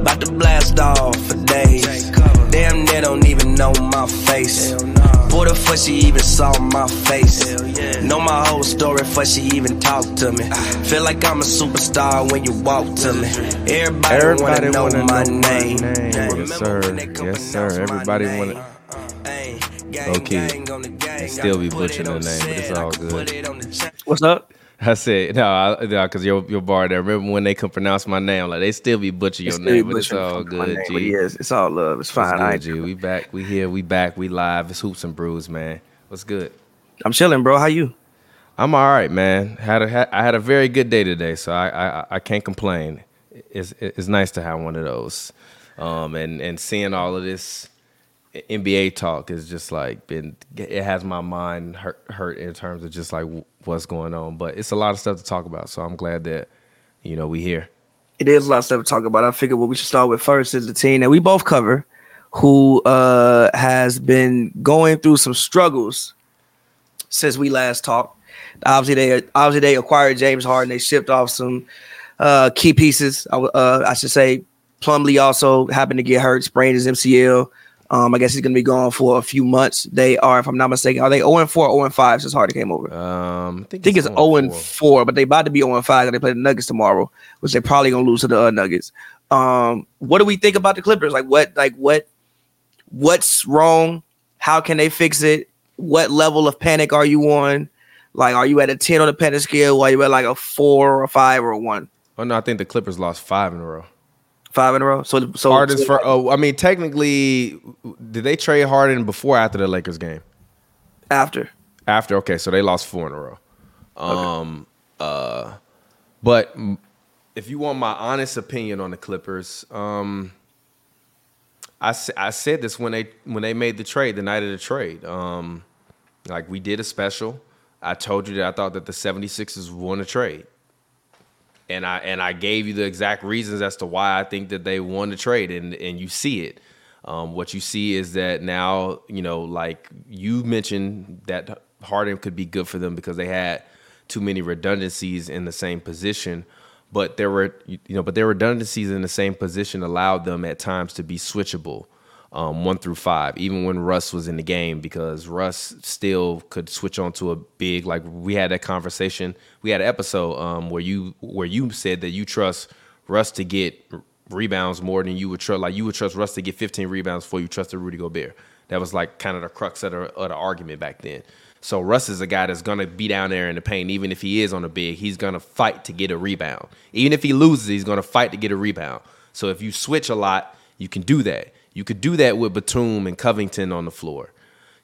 About to blast off for days. Damn, they don't even know my face. Pulled her before she even saw my face. Know my whole story before she even talked to me. Feel like I'm a superstar when you walk to me. Everybody, Everybody wanna know wanna my know my name. name. Yes, sir. when they come Yes, sir. Everybody wanna- uh, uh, Ayy, Okay. gang on the gang. Still be I could put butchering it the name, but it's all good. put it on the check. What's up? I said no, because your your bar there. Remember when they can pronounce my name? Like they still be butchering your name, but it's all good. name, G. yes, it's all love. It's fine. I good, ain't- G? We back. We here. We back. We live. It's hoops and brews, man. What's good? I'm chilling, bro. How you? I'm all right, man. Had a had, I had a very good day today, so I I, I can't complain. It's it's nice to have one of those, um, and and seeing all of this NBA talk is just like been it has my mind hurt hurt in terms of just like what's going on. But it's a lot of stuff to talk about, so I'm glad that you know we here. It is a lot of stuff to talk about. I figured what we should start with first is the team that we both cover, who uh has been going through some struggles since we last talked. Obviously, they obviously they acquired James Harden. They shipped off some uh key pieces. Uh, I should say Plumlee also happened to get hurt, sprained his MCL. Um, I guess he's gonna be gone for a few months. They are, if I'm not mistaken, are they 0 and 4 0 and 5 since Harden came over? Um, I think, I think it's 0 0 and 4. 4, but they about to be 0 and 5 they play the Nuggets tomorrow, which they probably gonna lose to the uh, Nuggets. Um, what do we think about the Clippers? Like what like what what's wrong? How can they fix it? What level of panic are you on? Like are you at a 10 on the panic scale? Or are you at like a four or a five or a one? Oh no, I think the Clippers lost five in a row. Five in a row. So so Harden's so, for. Oh, I mean, technically, did they trade Harden before or after the Lakers game? after. After, okay, so they lost four in a row. Um, uh, but if you want my honest opinion on the Clippers, um, I I said this when they when they made the trade the night of the trade. Um, like we did a special. I told you that I thought that the 76ers won a trade. And I and I gave you the exact reasons as to why I think that they won the trade, and and you see it. Um, what you see is that now, you know, like you mentioned that Harden could be good for them because they had too many redundancies in the same position. But there were, you know, but their redundancies in the same position allowed them at times to be switchable, um, one through five, even when Russ was in the game, because Russ still could switch on to a big. Like we had that conversation, we had an episode um, where you where you said that you trust Russ to get rebounds more than you would trust. Like you would trust Russ to get 15 rebounds before you trusted Rudy Gobert. That was like kind of the crux of the, of the argument back then. So Russ is a guy that's gonna be down there in the paint, even if he is on a big, he's gonna fight to get a rebound. Even if he loses, he's gonna fight to get a rebound. So if you switch a lot, you can do that. You could do that with Batum and Covington on the floor.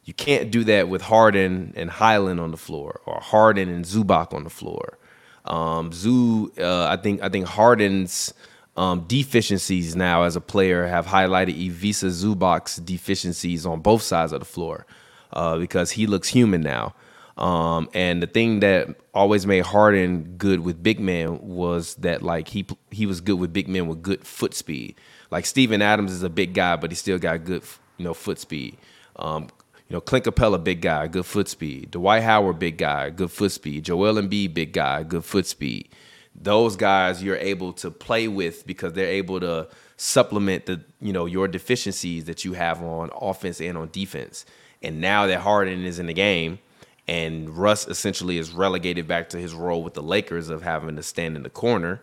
You can't do that with Harden and Hyland on the floor, or Harden and Zubac on the floor. Um, Zoo, uh, I think I think Harden's um, deficiencies now as a player have highlighted Ivica Zubac's deficiencies on both sides of the floor uh, because he looks human now. Um, and the thing that always made Harden good with big men was that like he he was good with big men with good foot speed. Like Steven Adams is a big guy, but he still got good you know foot speed. Um, you know, Clint Capela, big guy, good foot speed. Dwight Howard, big guy, good foot speed. Joel Embiid, big guy, good foot speed. Those guys you're able to play with because they're able to supplement the you know your deficiencies that you have on offense and on defense. And now that Harden is in the game, and Russ essentially is relegated back to his role with the Lakers of having to stand in the corner.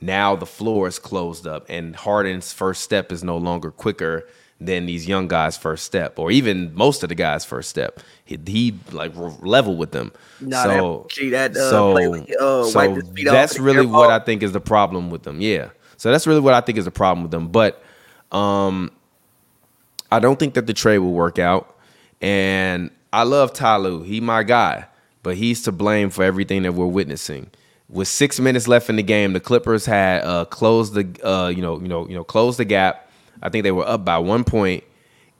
Now the floor is closed up, and Harden's first step is no longer quicker than these young guys' first step, or even most of the guys' first step. He, he like level with them. Nah, so, that- gee, that, uh, so, play uh, so wipe his feet off that's really what ball. I think is the problem with them. Yeah. So that's really what I think is the problem with them. But um, I don't think that the trade will work out. And I love Ty Lue. He my guy, but he's to blame for everything that we're witnessing. With six minutes left in the game, the Clippers had uh, closed the uh, you know you know you know closed the gap. I think they were up by one point,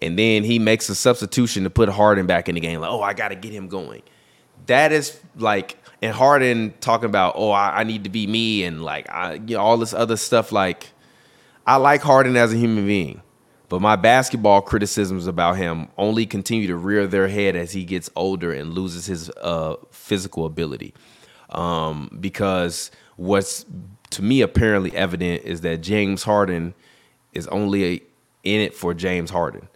and then he makes a substitution to put Harden back in the game. Like, oh, I got to get him going. That is like, and Harden talking about, oh, I, I need to be me, and like, I you know all this other stuff. Like, I like Harden as a human being, but my basketball criticisms about him only continue to rear their head as he gets older and loses his uh, physical ability. Um, because what's to me apparently evident is that James Harden is only in it for James Harden,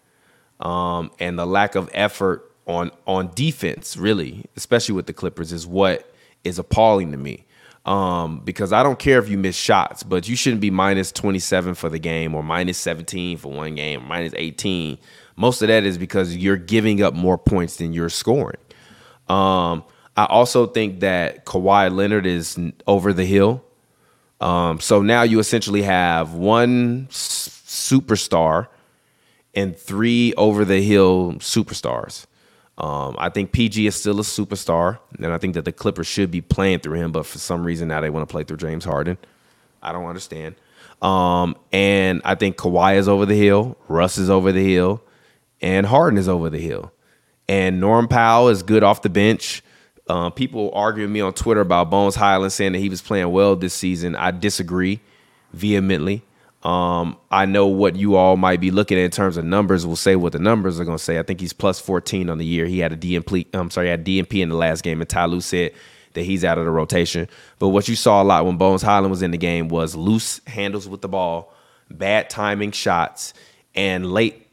um, and the lack of effort on on defense, really, especially with the Clippers, is what is appalling to me. Um, because I don't care if you miss shots, but you shouldn't be minus 27 for the game or minus 17 for one game, minus 18. Most of that is because you're giving up more points than you're scoring. Um, I also think that Kawhi Leonard is over the hill. Um, so now you essentially have one s- superstar and three over the hill superstars. Um, I think PG is still a superstar, and I think that the Clippers should be playing through him, but for some reason now they want to play through James Harden. I don't understand. Um, and I think Kawhi is over the hill, Russ is over the hill, and Harden is over the hill. And Norm Powell is good off the bench. Uh, people arguing me on Twitter about Bones Hyland saying that he was playing well this season. I disagree vehemently. Um, I know what you all might be looking at in terms of numbers. We'll say what the numbers are going to say. I think he's plus 14 on the year. He had a DNP. I'm sorry, had DNP in the last game, and Ty Lue said that he's out of the rotation. But what you saw a lot when Bones Hyland was in the game was loose handles with the ball, bad timing shots, and late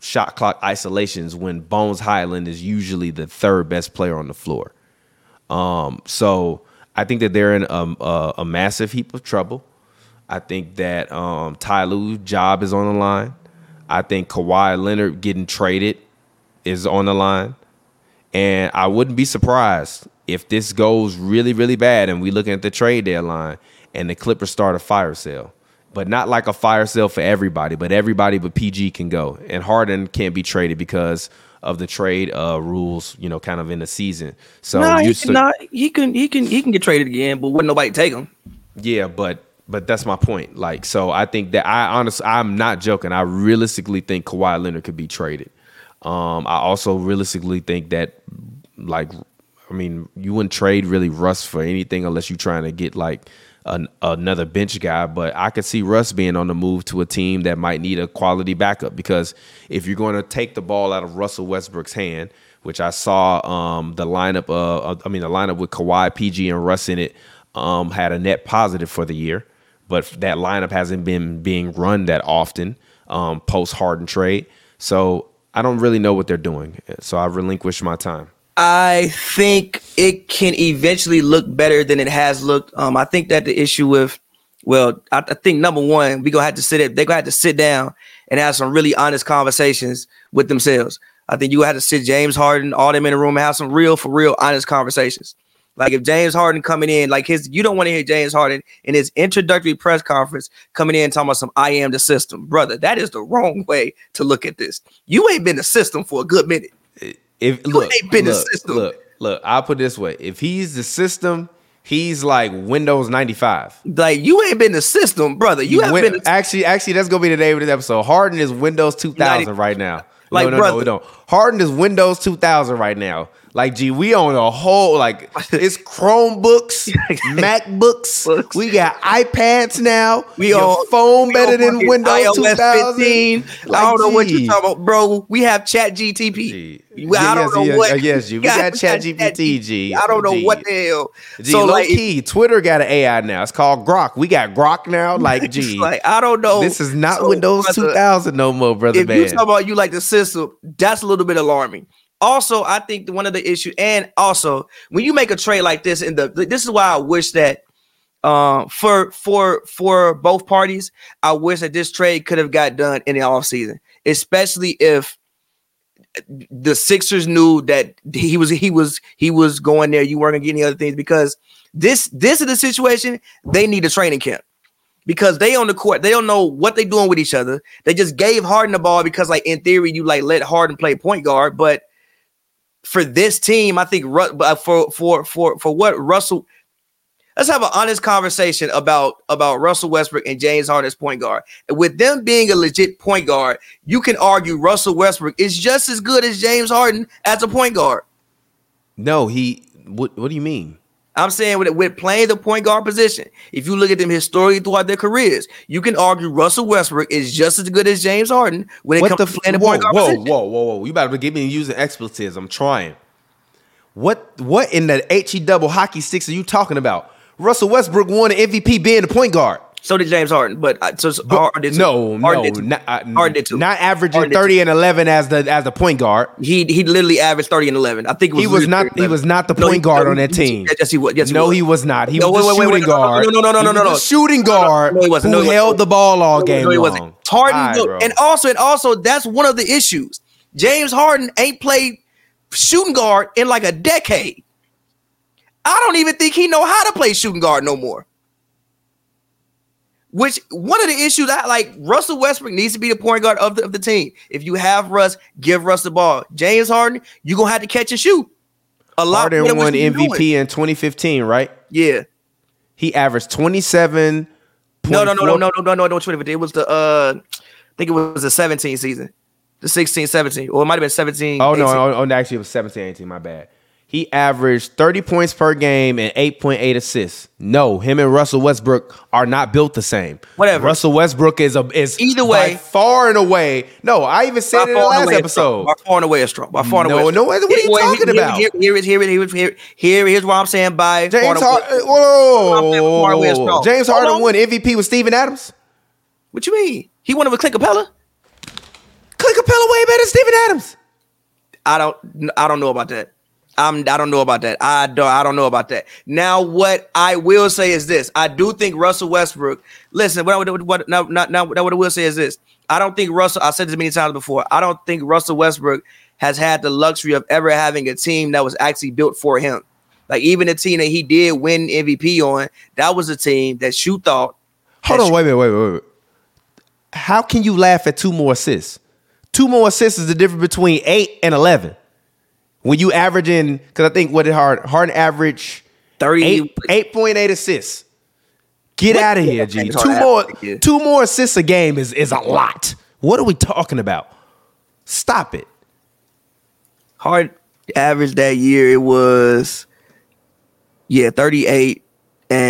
shot clock isolations when Bones Hyland is usually the third best player on the floor. Um, so I think that they're in a, a, a massive heap of trouble. I think that um, Ty Lue's job is on the line. I think Kawhi Leonard getting traded is on the line. And I wouldn't be surprised if this goes really, really bad and we looking at the trade deadline and the Clippers start a fire sale. But not like a fire sale for everybody, but everybody but PG can go. And Harden can't be traded because of the trade uh, rules, you know, kind of in the season. So nah, you he, st- nah, he can he can he can get traded again, but wouldn't nobody take him? Yeah, but but that's my point. Like, so I think that I honestly, I'm not joking. I realistically think Kawhi Leonard could be traded. Um, I also realistically think that, like, I mean, you wouldn't trade really Russ for anything unless you're trying to get like an, another bench guy. But I could see Russ being on the move to a team that might need a quality backup because if you're going to take the ball out of Russell Westbrook's hand, which I saw um, the lineup, uh, I mean, the lineup with Kawhi, PG, and Russ in it um, had a net positive for the year but that lineup hasn't been being run that often um, post Harden trade. So I don't really know what they're doing. So I relinquish my time. I think it can eventually look better than it has looked. Um, I think that the issue with, well, I, I think number one, we gonna have to sit. They're gonna have to sit down and have some really honest conversations with themselves. I think you have to sit James Harden, all them in the room, and have some real, for real, honest conversations. Like if James Harden coming in, like his, you don't want to hear James Harden in his introductory press conference coming in talking about some I am the system, brother. That is the wrong way to look at this. You ain't been the system for a good minute. If You look, ain't been the look, system. look, look, I'll put it this way: if he's the system, he's like Windows ninety five. Like you ain't been the system, brother. You haven't been. The, actually, actually, that's gonna be the name of this episode. Harden is Windows two thousand right now. Like, no, no, brother. no, no. Harden is Windows two thousand right now. Like, gee, we own a whole like it's Chromebooks, MacBooks. Books. We got iPads now. we Your on phone we better than Windows iOS two thousand. 15. I don't know what you're talking about, bro. We have Chat GTP. Gee. I don't Yes, know yes, what. yes, G. We got ChatGPT, G. I don't know G. what the hell. Gee, so low like, key, Twitter got an AI now. It's called Grok. We got Grok now. Like, gee, like I don't know. this is not So, Windows brother, 2000 no more, brother If man. you talk about you like the system, that's a little bit alarming. Also, I think one of the issues, and also when you make a trade like this, and the this is why I wish that um for for for both parties, I wish that this trade could have got done in the offseason, especially if the Sixers knew that he was he was he was going there. You weren't gonna get any other things because this this is the situation they need a training camp because they on the court they don't know what they doing with each other. They just gave Harden the ball because like in theory you like let Harden play point guard, but for this team, I think Ru- uh, for for for for what Russell. Let's have an honest conversation about about Russell Westbrook and James Harden as point guard. With them being a legit point guard, you can argue Russell Westbrook is just as good as James Harden as a point guard. no, he. What? What do you mean? I'm saying with, with playing the point guard position, if you look at them historically throughout their careers, you can argue Russell Westbrook is just as good as James Harden when it What comes the? to playing the whoa, point guard whoa, position. whoa, whoa, whoa! You better give me using expletives. I'm trying. What? What in the he double hockey sticks are you talking about? Russell Westbrook won an MVP being the point guard. So did James Harden, but uh, so, so But- Harden did too. no, Harden no, did not, uh, Harden did too. not averaging Harden thirty and eleven as the as the point guard. He he literally averaged thirty and eleven. I think it was He was not. He was not the No, point he- guard no, on that team. Yes, he was. Yes, he no, was. he was not. He No, was wait, the wait, shooting wait, no, no, guard. no, no, no, no, no, no. shooting No, no, no. guard No, he wasn't. who No, he held wasn't. the ball all game No, he long. wasn't. Harden, right, look, and also, and also, that's one of the issues. James Harden ain't played shooting guard in like a decade. I don't even think he know how to play shooting guard no more. Which one of the issues I like Russell Westbrook needs to be the point guard of the, of the team. If you have Russ, give Russ the ball. James Harden, you're gonna have to catch and shoot. A lot Harden won doing. MVP in 2015, right? Yeah. He averaged 27. No, no, no, no, no, no, no, no, no, 2015. It was the uh I think it was the 17 season. The 16, 17. Or it might have been 17. Oh no, oh, oh, actually it was 17, 18. My bad. He averaged 30 points per game and 8.8 assists. No, him and Russell Westbrook are not built the same. Whatever. Russell Westbrook is a is Either by way- far and away. No, I even said it in the last away is strong. episode. By far and away is strong. By far and No, away. no, strong. what are you talking about? Here, here here here here, here here's what I'm saying by James. Harden. I'm saying far and away is Whoa. James Harden won MVP with Steven Adams. What you mean? He won it with Clint Capela? Clint Capela way better than Steven Adams. I don't I don't know about that. I'm I don't know about that. I don't I don't know about that. Now what I will say is this. I do think Russell Westbrook, listen, what I would what now, now, now what I will say is this. I don't think Russell I said this many times before. I don't think Russell Westbrook has had the luxury of ever having a team that was actually built for him. Like even the team that he did win MVP on, that was a team that you thought Hold on, wait a minute, wait, wait, wait. How can you laugh at two more assists? Two more assists is the difference between eight and eleven. When you averaging, because I think what did Harden Harden average 30 eight eight point eight assists. Get out of here, G. Two more, average, two more assists a game is is a lot. What are we talking about? Stop it. hard average that year it was yeah 38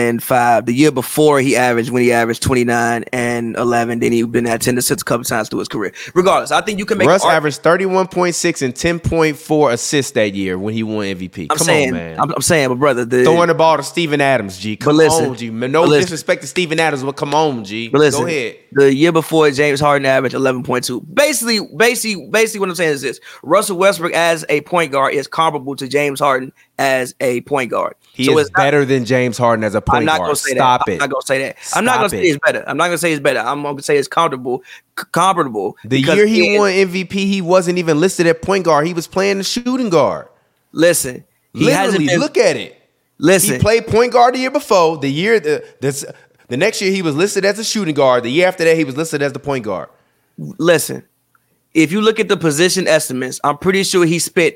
and 5 the year before he averaged when he averaged 29 and 11 then he been at 10 assists a couple times through his career regardless i think you can make Russ averaged thirty one point six and ten point four assists that year when he won MVP. i'm Come saying on, man. I'm, I'm saying but brother the Throwing the ball to Steven Adams, G. Come listen, on, G. No but listen. disrespect to Steven Adams, but come on, G. But listen, Go ahead. the year before James Harden averaged 11.2. Basically, basically, basically what I'm saying is this. Russell Westbrook as a point guard is comparable to James Harden as a point guard. He So is it's not- better than James Harden as a point I'm not guard. gonna say Stop that. it. I'm not gonna say that. I'm not gonna say it. it's better. I'm not gonna say it's better. I'm gonna say it's comparable. c- comparable. the year he won MVP, he wasn't even listed at point guard. He was playing the shooting guard. Listen, he hasn't Literally, been. look at it. listen, He played point guard the year before. The year the this the next year he was listed as a shooting guard. The year after that he was listed as the point guard. listen. If you look at the position estimates, I'm pretty sure he spent.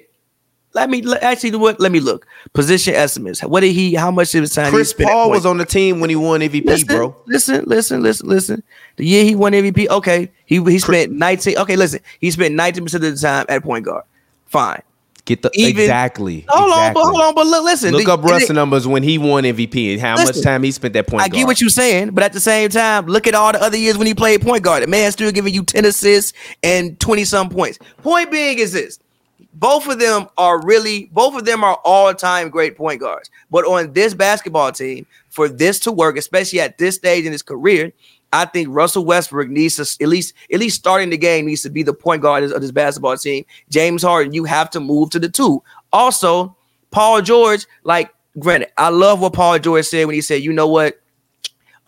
Let me let, actually what? Let me look. Position estimates. What did he? How much of his time? Chris spent Paul was on the team when he won MVP, listen, bro. Listen, listen, listen, listen. The year he won MVP, okay, he he spent 19. Okay, listen, he spent 19 percent of the time at point guard. Fine. Get the Even- exactly. Hold on, but hold on, but look, listen. Look the- up Russ numbers when he won MVP and how much time he spent that point I guard. get what you're saying, but at the same time, look at all the other years when he played point guard. The man still giving you 10 assists and 20 some points. Point being is this. Both of them are really, both of them are all-time great point guards. But on this basketball team, for this to work, especially at this stage in his career, I think Russell Westbrook needs to at least, at least starting the game needs to be the point guard of this basketball team. James Harden, you have to move to the two. Also, Paul George, like, granted, I love what Paul George said when he said, you know what,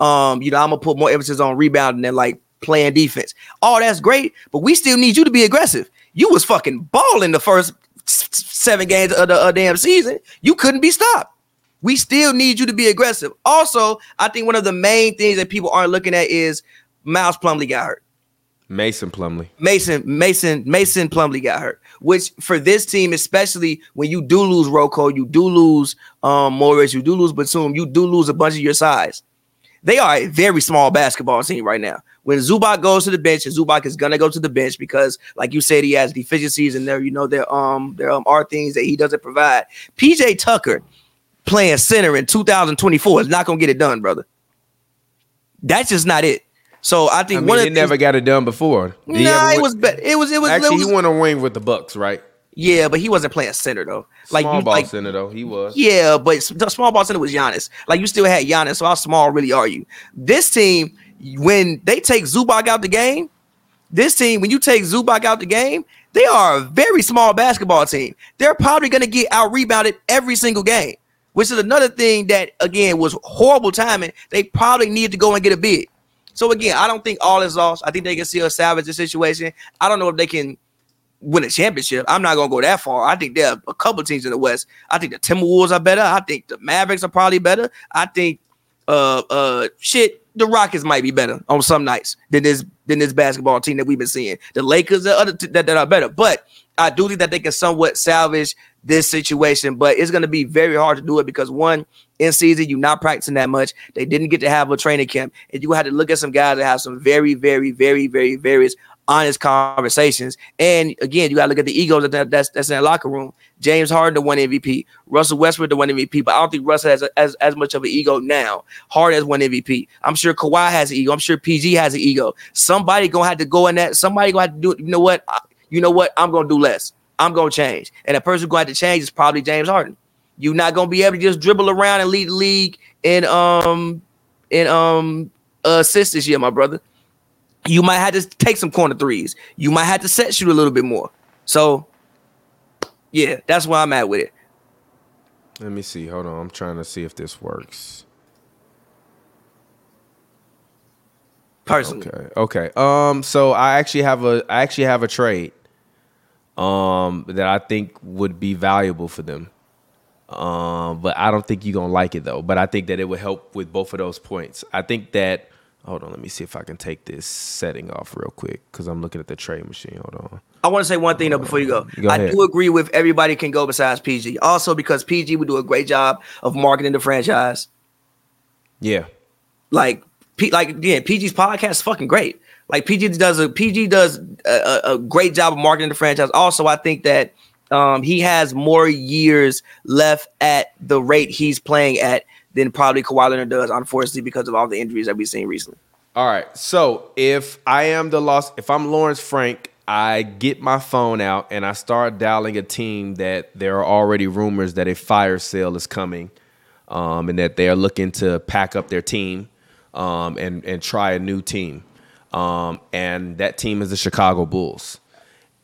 um, you know, I'm gonna put more emphasis on rebounding than like playing defense. Oh, that's great, but we still need you to be aggressive. You was fucking balling the first seven games of the uh, damn season. You couldn't be stopped. We still need you to be aggressive. Also, I think one of the main things that people aren't looking at is Miles Plumlee got hurt. Mason Plumlee. Mason, Mason, Mason Plumlee got hurt, which for this team, especially when you do lose Rocco, you do lose um Morris, you do lose Batum, you do lose a bunch of your size. They are a very small basketball team right now. When Zubac goes to the bench, and Zubac is gonna go to the bench because, like you said, he has deficiencies and there, you know, there um there um, are things that he doesn't provide. PJ Tucker playing center in 2024 is not gonna get it done, brother. That's just not it. So I I think mean, one of he the never things- got it done before. Did Nah, it was better. It was it was Actually, it was, he won a ring with the Bucks, right? Yeah, but he wasn't playing center though. Like Small you, ball like, center though. He was. Yeah, but the small ball center was Giannis. Like you still had Giannis, so how small really are you? This team, when they take Zubac out the game, this team, when you take Zubac out the game, they are a very small basketball team. They're probably going to get out rebounded every single game, which is another thing that again was horrible timing. They probably need to go and get a bid. So again, I don't think all is lost. I think they can still salvage the situation. I don't know if they can win a championship. I'm not gonna go that far. I think there are a couple teams in the West. I think the Timberwolves are better. I think the Mavericks are probably better. I think uh uh shit, the Rockets might be better on some nights than this than this basketball team that we've been seeing. The Lakers are other t- that, that are better. But I do think that they can somewhat salvage this situation, but it's going to be very hard to do it because one in season you're not practicing that much. They didn't get to have a training camp, and you had to look at some guys that have some very, very, very, very, various honest conversations. And again, you got to look at the egos that that's that's in the locker room. James Harden, the one MVP, Russell Westbrook, the one MVP, but I don't think Russell has a, as as much of an ego now. Harden has one MVP. I'm sure Kawhi has an ego. I'm sure PG has an ego. Somebody gonna have to go in that. Somebody gonna have to do. It. You know what? You know what? I'm gonna do less. I'm gonna change, and the person going to have to change is probably James Harden. You're not gonna be able to just dribble around and lead the league in um in um assists this year, my brother. You might have to take some corner threes. You might have to set shoot a little bit more. So, yeah, that's where I'm at with it. Let me see. Hold on. I'm trying to see if this works. Personally, Okay. Okay. Um. So I actually have a I actually have a trade. Um. That I think would be valuable for them. Um. But I don't think you're gonna like it though. But I think that it would help with both of those points. I think that. Hold on. Let me see if I can take this setting off real quick because I'm looking at the trade machine. Hold on. I want to say one thing though before you go. Go I do agree with everybody can go besides PG. Also, because PG would do a great job of marketing the franchise. Yeah. like P, like yeah, PG's podcast is fucking great. Like PG does a PG does a, a, a great job of marketing the franchise. Also, I think that um, he has more years left at the rate he's playing at than probably Kawhi Leonard does, unfortunately, because of all the injuries that we've seen recently. All right. So if I am the lost, if I'm Lawrence Frank, I get my phone out and I start dialing a team that there are already rumors that a fire sale is coming, um, and that they are looking to pack up their team, um, and and try a new team, um, and that team is the Chicago Bulls.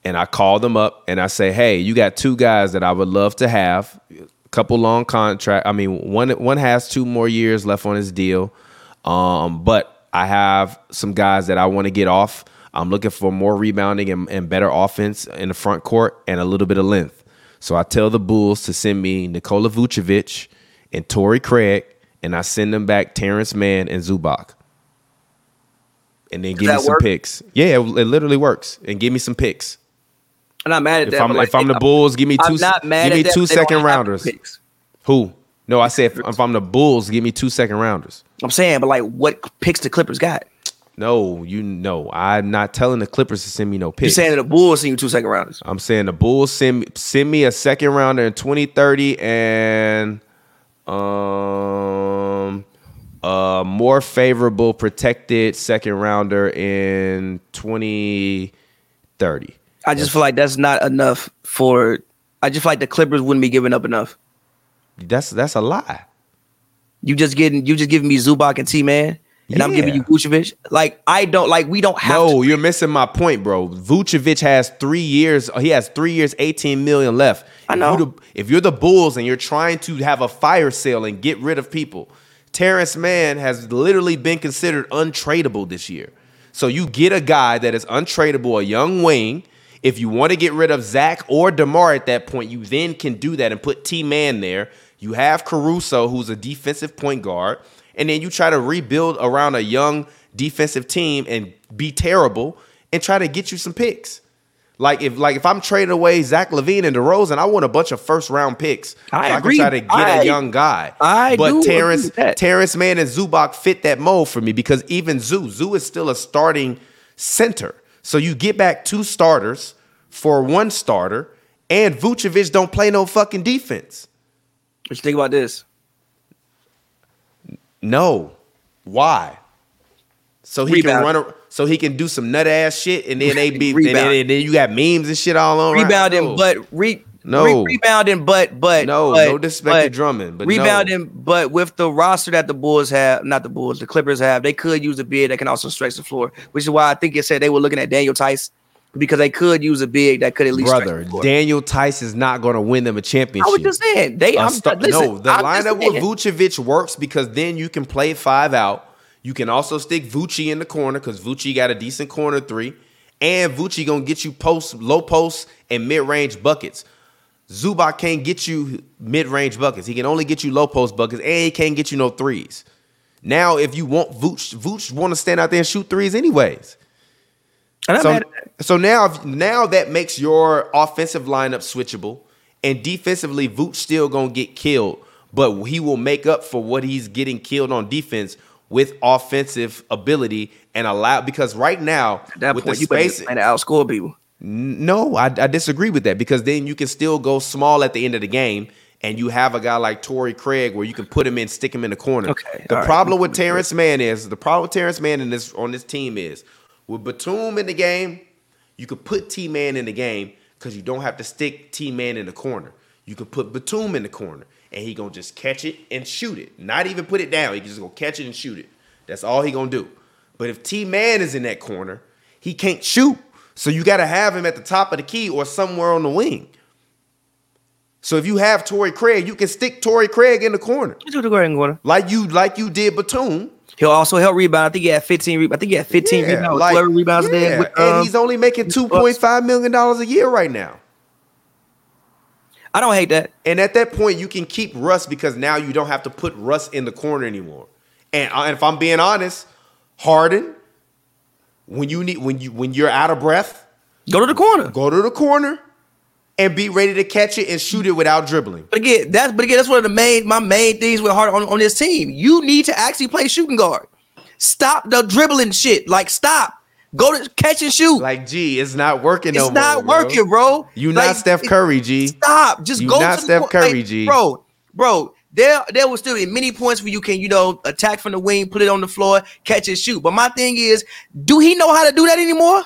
And I call them up and I say, "Hey, you got two guys that I would love to have, couple long contract. I mean, one one has two more years left on his deal, um, but I have some guys that I want to get off. I'm looking for more rebounding and, and better offense in the front court and a little bit of length. So I tell the Bulls to send me Nikola Vucevic and Torrey Craig, and I send them back Terrence Mann and Zubac. And then give me some work? picks. Yeah, it, it literally works. And give me some picks. I'm not mad at If that. I'm like, if I'm the Bulls, give me two. I'm not mad give me two second rounders. Who? No, I said if, if I'm the Bulls, give me two second rounders. I'm saying, but like, what picks the Clippers got? No, you know, I'm not telling the Clippers to send me no picks. You picks. saying that the Bulls send you two second rounders? I'm saying the Bulls send send me a second rounder in 2030 and um a more favorable protected second rounder in 2030. I just feel like that's not enough for. I just feel like the Clippers wouldn't be giving up enough. That's that's a lie. You just getting you just giving me Zubac and T Man, and I'm giving you Vucevic. Like I don't like we don't have. No, to, you're missing my point, bro. Vucevic has three years. He has three years, 18 million left. I If know. you're the- if you're the Bulls and you're trying to have a fire sale and get rid of people, Terrence Mann has literally been considered untradeable this year. So you get a guy that is untradeable, a young wing. If you want to get rid of Zach or DeMar at that point, you then can do that and put T Man there. You have Caruso, who's a defensive point guard, and then you try to rebuild around a young defensive team and be terrible and try to get you some picks. Like if like if I'm trading away Zach LaVine and DeRozan, I want a bunch of first round picks. I so agree. I can try to get I- a young guy. I but Terrence. Terrence Mann and Zubac fit that mold for me because even Zoo Zoo is still a starting center. So you get back two starters for one starter, and Vucevic don't play no fucking defense. What you think about this? No, why? So he Rebound. can run. A, so he can do some nut ass shit, and then they be and then, and then you got memes and shit all on. rebounding, No. but re, No. re- rebounding, but but No, but, no disrespect to Drummond, but no. rebounding, but with the roster that the Bulls have, not the Bulls, the Clippers have, they could use a big that can also stretch the floor, which is why I think it said they were looking at Daniel Theis because they could use a big that could at least brother, stretch the floor. Daniel Theis is not going to win them a championship. I was just saying they. A I'm, star- listen, no, the I'm lineup with. Vucevic works because then you can play five out. You can also stick Vucci in the corner because Vucci got a decent corner three, and Vucci gonna get you post, low post, and mid range buckets. Zubac can't get you mid range buckets. He can only get you low post buckets, and he can't get you no threes. Now, if you want Vooch, Vooch want to stand out there and shoot threes anyways. And So, mad at that. so now, now that makes your offensive lineup switchable, and defensively, Vooch still gonna get killed, but he will make up for what he's getting killed on defense with offensive ability and allow. Because right now, At that with point, the you better space, plan to outscore people. No, I, I disagree with that because then you can still go small at the end of the game, and you have a guy like Torrey Craig where you can put him in, stick him in the corner. Okay, The all right. problem with Terrence Mann is the problem with Terrence Mann in this on this team is with Batum in the game, you could put T Man in the game because you don't have to stick T Man in the corner. You could put Batum in the corner, and he gonna just catch it and shoot it. Not even put it down. He just gonna catch it and shoot it. That's all he gonna do. But if T Man is in that corner, he can't shoot. So you got to have him at the top of the key or somewhere on the wing. So if you have Torrey Craig, you can stick Torrey Craig in the corner You the in corner. like you like you did Batum. He'll also help rebound. I think he had 15. Re- I think he had 15 Yeah, rebounds, like- 12 rebounds yeah, there. With, and um, he's only making two point five million dollars a year right now. I don't hate that. And at that point, you can keep Russ because now you don't have to put Russ in the corner anymore. And, uh, and if I'm being honest, Harden, when you need when you when you're out of breath, Go to the corner. go to the corner and be ready to catch it and shoot it without dribbling. But again, that's but again, that's one of the main my main things with hard on, on this team. You need to actually play shooting guard. Stop the dribbling shit. Like stop. Go to catch and shoot. Like, gee, it's not working no it's not more, working, bro. You Like, not Steph Curry, G. Stop. Just You go not to Steph. Curry, Like, G. Bro, bro. There, there will still be many points where you can, you know, attack from the wing, put it on the floor, catch and shoot. But my thing is, do he know how to do that anymore?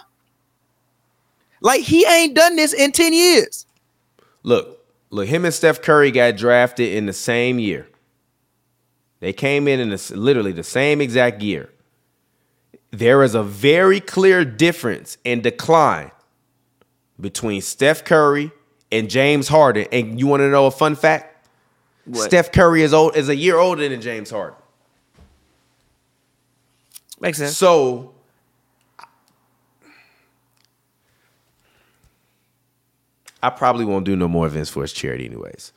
Like he ain't done this in 10 years. Look, look, him and Steph Curry got drafted in the same year. They came in in the, literally the same exact year. There is a very clear difference in decline between Steph Curry and James Harden. And you want to know a fun fact? What? Steph Curry is old is a year older than James Harden. Makes sense. So I probably won't do no more events for his charity anyways.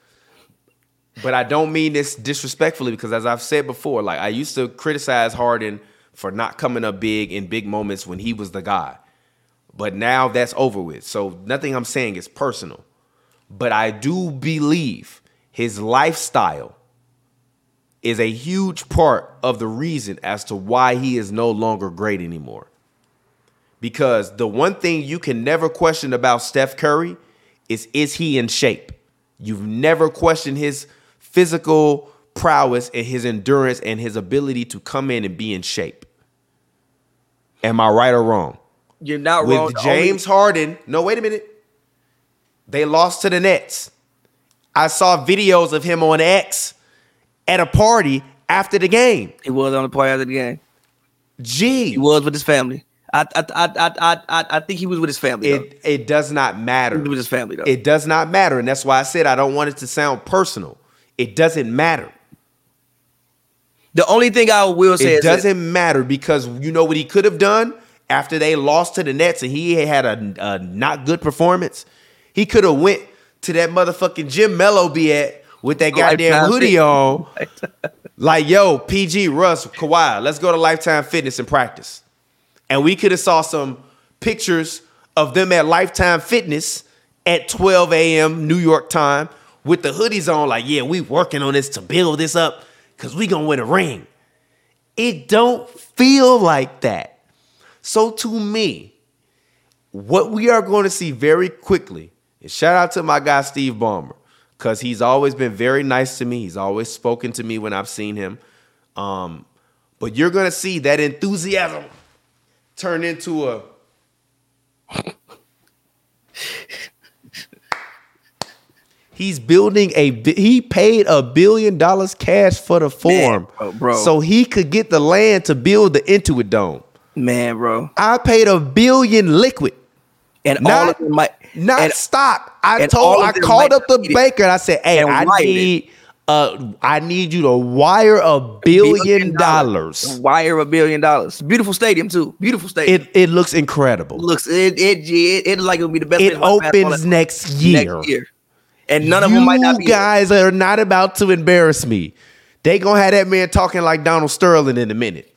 But I don't mean this disrespectfully because as I've said before, like I used to criticize Harden for not coming up big in big moments when he was the guy. But now that's over with. So nothing I'm saying is personal. But I do believe his lifestyle is a huge part of the reason as to why he is no longer great anymore. Because the one thing you can never question about Steph Curry is is he in shape? You've never questioned his physical prowess and his endurance and his ability to come in and be in shape. Am I right or wrong? You're not wrong. With The only- James Harden, no, wait a minute. They lost to the Nets. I saw videos of him on X at a party after the game. he was on the party after the game. Gee, He was with his family. I I I I I, I, think he was with his family. though. it it does not matter. He was with his family though. It does not matter, and that's why I said I don't want it to sound personal. It doesn't matter. the only thing I will say It is that- doesn't matter because you know what he could have done after they lost to the Nets and he had a, a not good performance. He could have went to that motherfucking Jim Mello be at with that goddamn Lifetime hoodie Fitness. on. Like, yo, PG, Russ, Kawhi, let's go to Lifetime Fitness and practice. And we could have saw some pictures of them at Lifetime Fitness at 12 a.m. New York time with the hoodies on, like, yeah, we working on this to build this up because we gonna win a ring. It don't feel like that. So to me, what we are going to see very quickly, and shout out to my guy Steve Ballmer, because he's always been very nice to me. He's always spoken to me when I've seen him. Um, but you're gonna see that enthusiasm turn into a He's building a he paid a billion dollars cash for the Forum, Man, bro, so he could get the land to build the Intuit Dome. Man, bro. I paid a billion liquid, And all of them might not and, stock. I told I called up the banker and I said, "Hey, I it. need uh I need you to wire a billion dollars." Wire a billion dollars. Beautiful stadium too. Beautiful stadium. It it looks incredible. looks it it it, it like it would be the best. It place to watch basketball opens next year. Next year. And none of them might not be You guys are not about to embarrass me. They gonna have that man talking like Donald Sterling in a minute.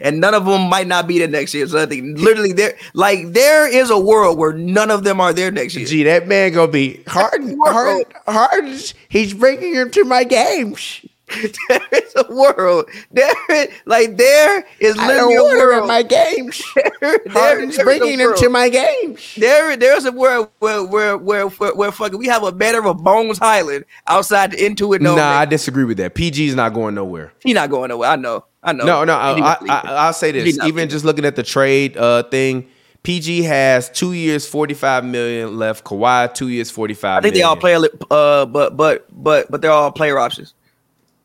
And none of them might not be there next year. So I think literally there, like there is a world where none of them are there next year. Gee, that man gonna be Harden. Harden, Harden. He's bringing him to my games. there is a world. There, is, like there is literally a world. my games. there, Harden's there bringing him to my games. There, there's a world where, where, where, where, where fucking we have a better of a Bones Hyland outside the Intuit. No, Nah, I disagree with that. PG's not going nowhere. He's not going nowhere. I know. I know. No, no. I, I, I, I'll say this. Even just looking at the trade uh, thing, PG has two years, forty-five million left. Kawhi, two years, forty-five. I think they all million. play. Uh, but but but but they're all player options.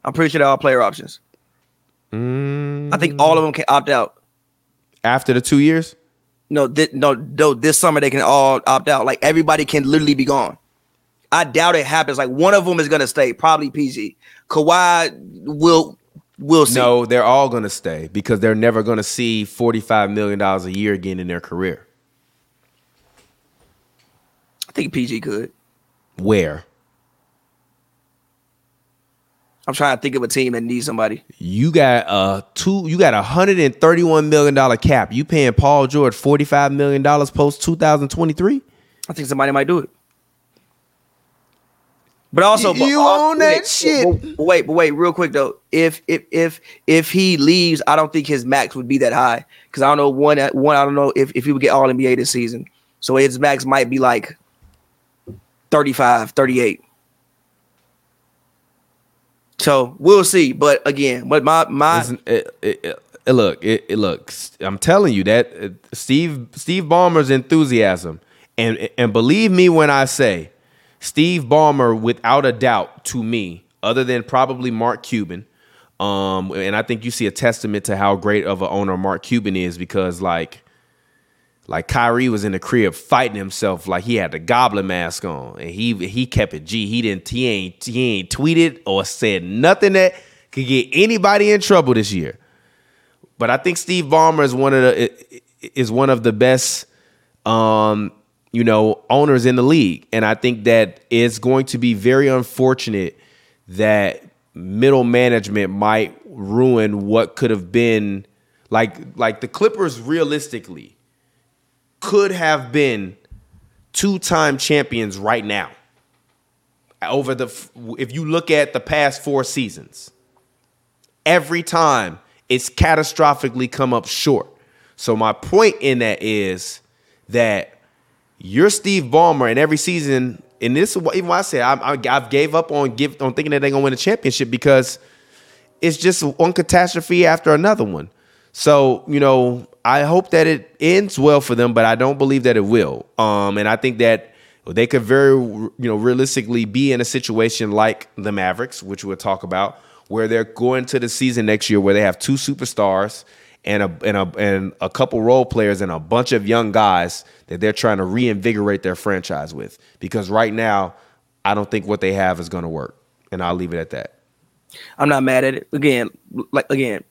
I'm pretty sure they're all player options. I think all of them can opt out. after the two years. No, thi- no, no. This summer they can all opt out. Like everybody can literally be gone. I doubt it happens. Like one of them is gonna stay, probably PG. Kawhi will will see. No, they're all going to stay because they're never going to see $45 million a year again in their career. I think PG could. Where? I'm trying to think of a team that needs somebody. You got a two you got a hundred and thirty one million dollar cap. You paying Paul George forty five million dollars post two thousand twenty three? I think somebody might do it. But also, You but also- own that wait, shit. But, but wait, but wait, real quick though. If if if if he leaves, I don't think his max would be that high because I don't know one one. I don't know if if he would get All NBA this season. So his max might be like 35, 38. So we'll see. But again, but my my Isn't- it, it, it- it- look, it, it looks. I'm telling you that uh, Steve Steve Ballmer's enthusiasm, and and believe me when I say, Steve Ballmer, without a doubt, to me, other than probably Mark Cuban, um, and I think you see a testament to how great of an owner Mark Cuban is because like. Like Kyrie was in the crib fighting himself like he had the goblin mask on and he he kept it G. He didn't he ain't he ain't tweeted or said nothing that could get anybody in trouble this year. But I think Steve Ballmer is one of the is one of the best um you know owners in the league and I think that it's going to be very unfortunate that middle management might ruin what could have been like like the Clippers realistically could have been two-time champions right now. Over the if you look at the past 4 seasons, every time it's catastrophically come up short. So my point in that is that you're Steve Ballmer, and every season, and this is what even I say I, I've gave up on give on thinking that they're gonna win a championship because it's just one catastrophe after another one. So you know, I hope that it ends well for them, but I don't believe that it will. Um, and I think that they could very, you know, realistically be in a situation like the Mavericks, which we'll talk about, where they're going to the season next year where they have two superstars and a and a and a couple role players and a bunch of young guys that they're trying to reinvigorate their franchise with. Because right now, I don't think what they have is going to work, and I'll leave it at that. I'm not mad at it. Again, like again,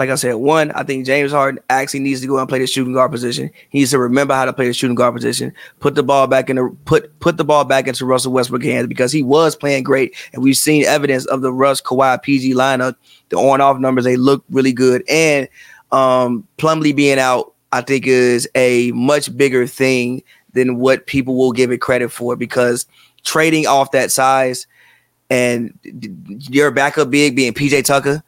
like I said, one, I think James Harden actually needs to go and play the shooting guard position. He needs to remember how to play the shooting guard position. Put the ball back in the put put the ball back into Russell Westbrook hands because he was playing great, and we've seen evidence of the Russ Kawhi PG lineup. The on off numbers they look really good, and um Plumlee being out, I think is a much bigger thing than what people will give it credit for because trading off that size and your backup big being PJ Tucker.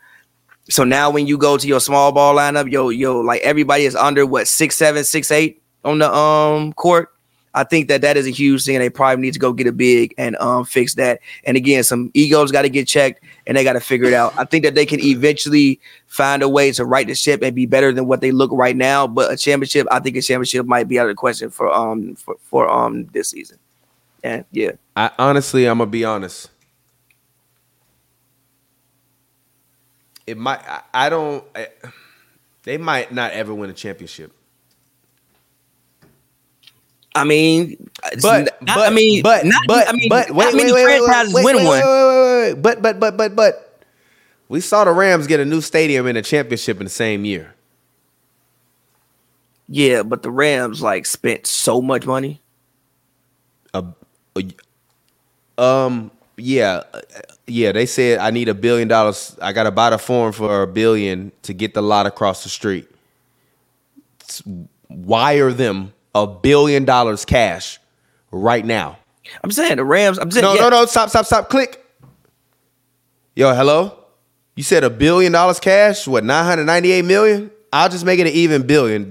So now when you go to your small ball lineup, yo, yo, like everybody is under what six seven, six eight on the um court. I think that that is a huge thing. They probably need to go get a big and um fix that. And again, some egos got to get checked. And they got to figure it out. I think that they can eventually find a way to right the ship and be better than what they look right now. But a championship, I think a championship might be out of the question for um for, for um this season. And yeah, I honestly, I'm gonna be honest. It might. I, I don't. I, they might not ever win a championship. I mean, But, not- but I mean, but not, but I mean, but not many wait, wait, wait, franchises wait, win wait, one. Wait, wait, wait, wait. But but but but but we saw the Rams get a new stadium and a championship in the same year. Yeah, but the Rams like spent so much money. Um yeah yeah they said I need a billion dollars. I got to buy the Forum for a billion to get the lot across the street. Wire them a billion dollars cash right now. I'm saying the Rams. I'm saying No, yeah, no, no. Stop, stop, stop. Click. Yo, hello. You said a billion dollars cash. What? Nine hundred ninety-eight million. I'll just make it an even billion.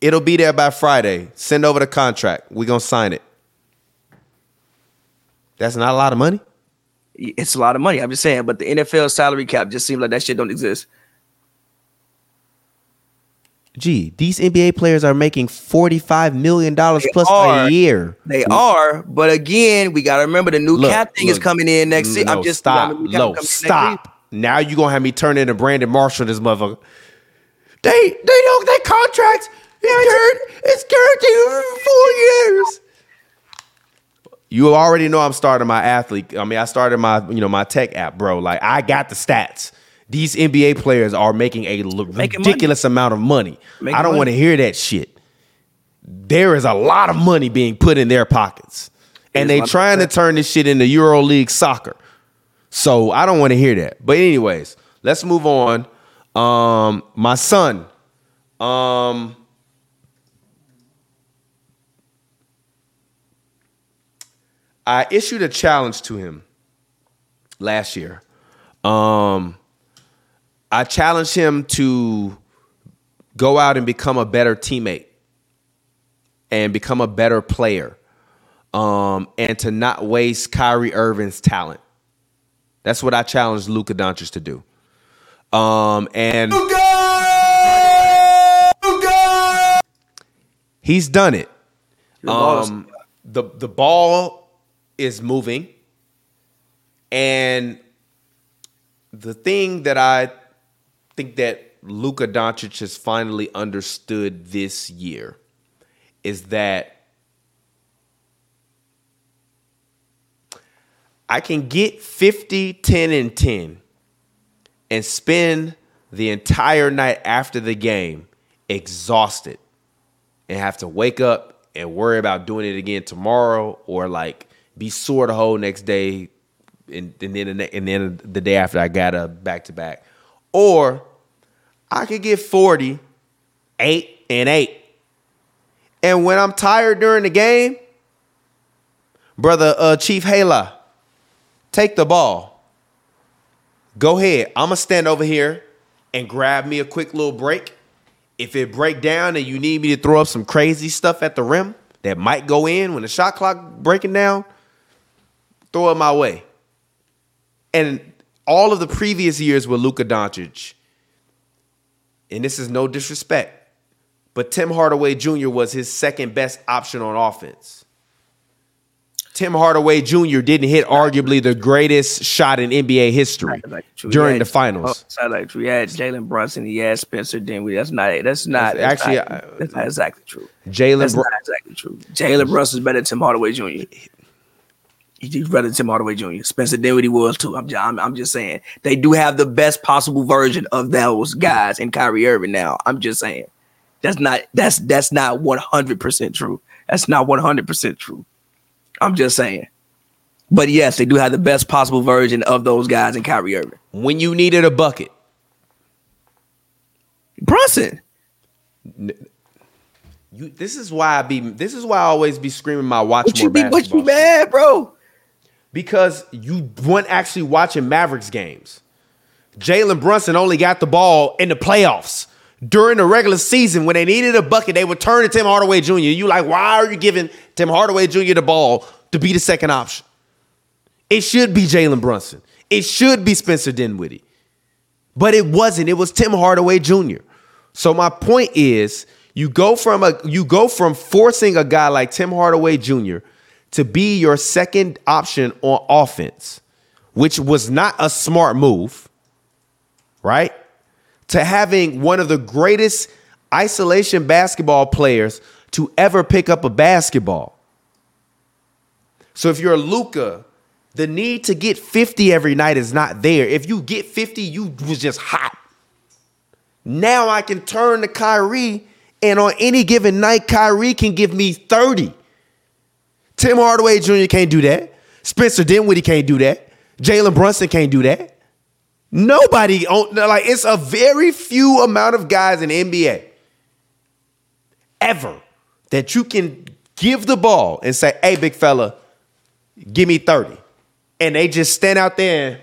It'll be there by Friday. Send over the contract. We gonna sign it. That's not a lot of money. It's a lot of money. I'm just saying, but the NFL salary cap just seems like that shit don't exist. Gee, these NBA players are making forty-five million dollars They plus are. a year. They are, but again, we gotta remember the new Look, cap thing is coming in next season. No, I'm just stop. No, coming in next stop. Now you gonna have me turn into Brandon Marshall, this motherfucker. They they don't they contracts. It's guaranteed for four years. You already know I'm starting my athlete. I mean, I started my you know my tech app, bro. Like I got the stats. These NBA players are making a l- Making ridiculous amount of money. Making I don't want to hear that shit. There is a lot of money being put in their pockets, and they trying to turn this shit into Euro League soccer. So I don't want to hear that. But anyways, let's move on. Um, my son. Um, I issued a challenge to him last year. Um, I challenged him to go out and become a better teammate and become a better player um, and to not waste Kyrie Irving's talent. That's what I challenged Luka Doncic to do. Um, and he's done it. Um, the the ball is moving, and the thing that I think that Luka Doncic has finally understood this year is that I can get 50, 10, and 10 and spend the entire night after the game exhausted and have to wake up and worry about doing it again tomorrow or like be sore the whole next day and, and then the and then the day after I got a back to back. Or I could get 40, 8 and 8. And when I'm tired during the game, brother uh, Chief Hala, take the ball. Go ahead. I'm gonna stand over here and grab me a quick little break. If it break down and you need me to throw up some crazy stuff at the rim that might go in when the shot clock breaking down, throw it my way. And all of the previous years with Luka Doncic, and this is no disrespect, but Tim Hardaway Jr. was his second best option on offense. Tim Hardaway Jr. didn't hit arguably the greatest shot in NBA history Like, during He the finals. Oh, like true. He had Jalen Brunson. He had Spencer Dinwiddie. That's not. That's not. That's actually, not, uh, that's not exactly true. Jalen That's Br- not exactly true. Jalen Brunson's better than Tim Hardaway Jr. He's better than Tim Hardaway Jr. Spencer Dinwiddie was too. I'm, ju- I'm, I'm just saying they do have the best possible version of those guys in Kyrie Irving. Now, I'm just saying that's not that's that's not 100 percent true. That's not 100 percent true. I'm just saying. But yes, they do have the best possible version of those guys in Kyrie Irving. when you needed a bucket, Brunson. you this is why I be this is why I always be screaming my watch What more you be? What you mad, bro? Because you weren't actually watching Mavericks games. Jalen Brunson only got the ball in the playoffs. During the regular season, when they needed a bucket, they would turn to Tim Hardaway Jr. You like, why are you giving Tim Hardaway Jr. the ball to be the second option? It should be Jalen Brunson. It should be Spencer Dinwiddie. But it wasn't. It was Tim Hardaway Jr. So my point is, you go from a you go from forcing a guy like Tim Hardaway Jr. to be your second option on offense, which was not a smart move, right? To having one of the greatest isolation basketball players to ever pick up a basketball. So if you're Luka, the need to get 50 every night is not there. If you get 50, you was just hot. Now I can turn to Kyrie, and on any given night, Kyrie can give me 30. Tim Hardaway Jr. can't do that. Spencer Dinwiddie can't do that. Jalen Brunson can't do that. Nobody like it's a very few amount of guys in NBA ever that you can give the ball and say, "Hey, big fella, give me 30." And they just stand out there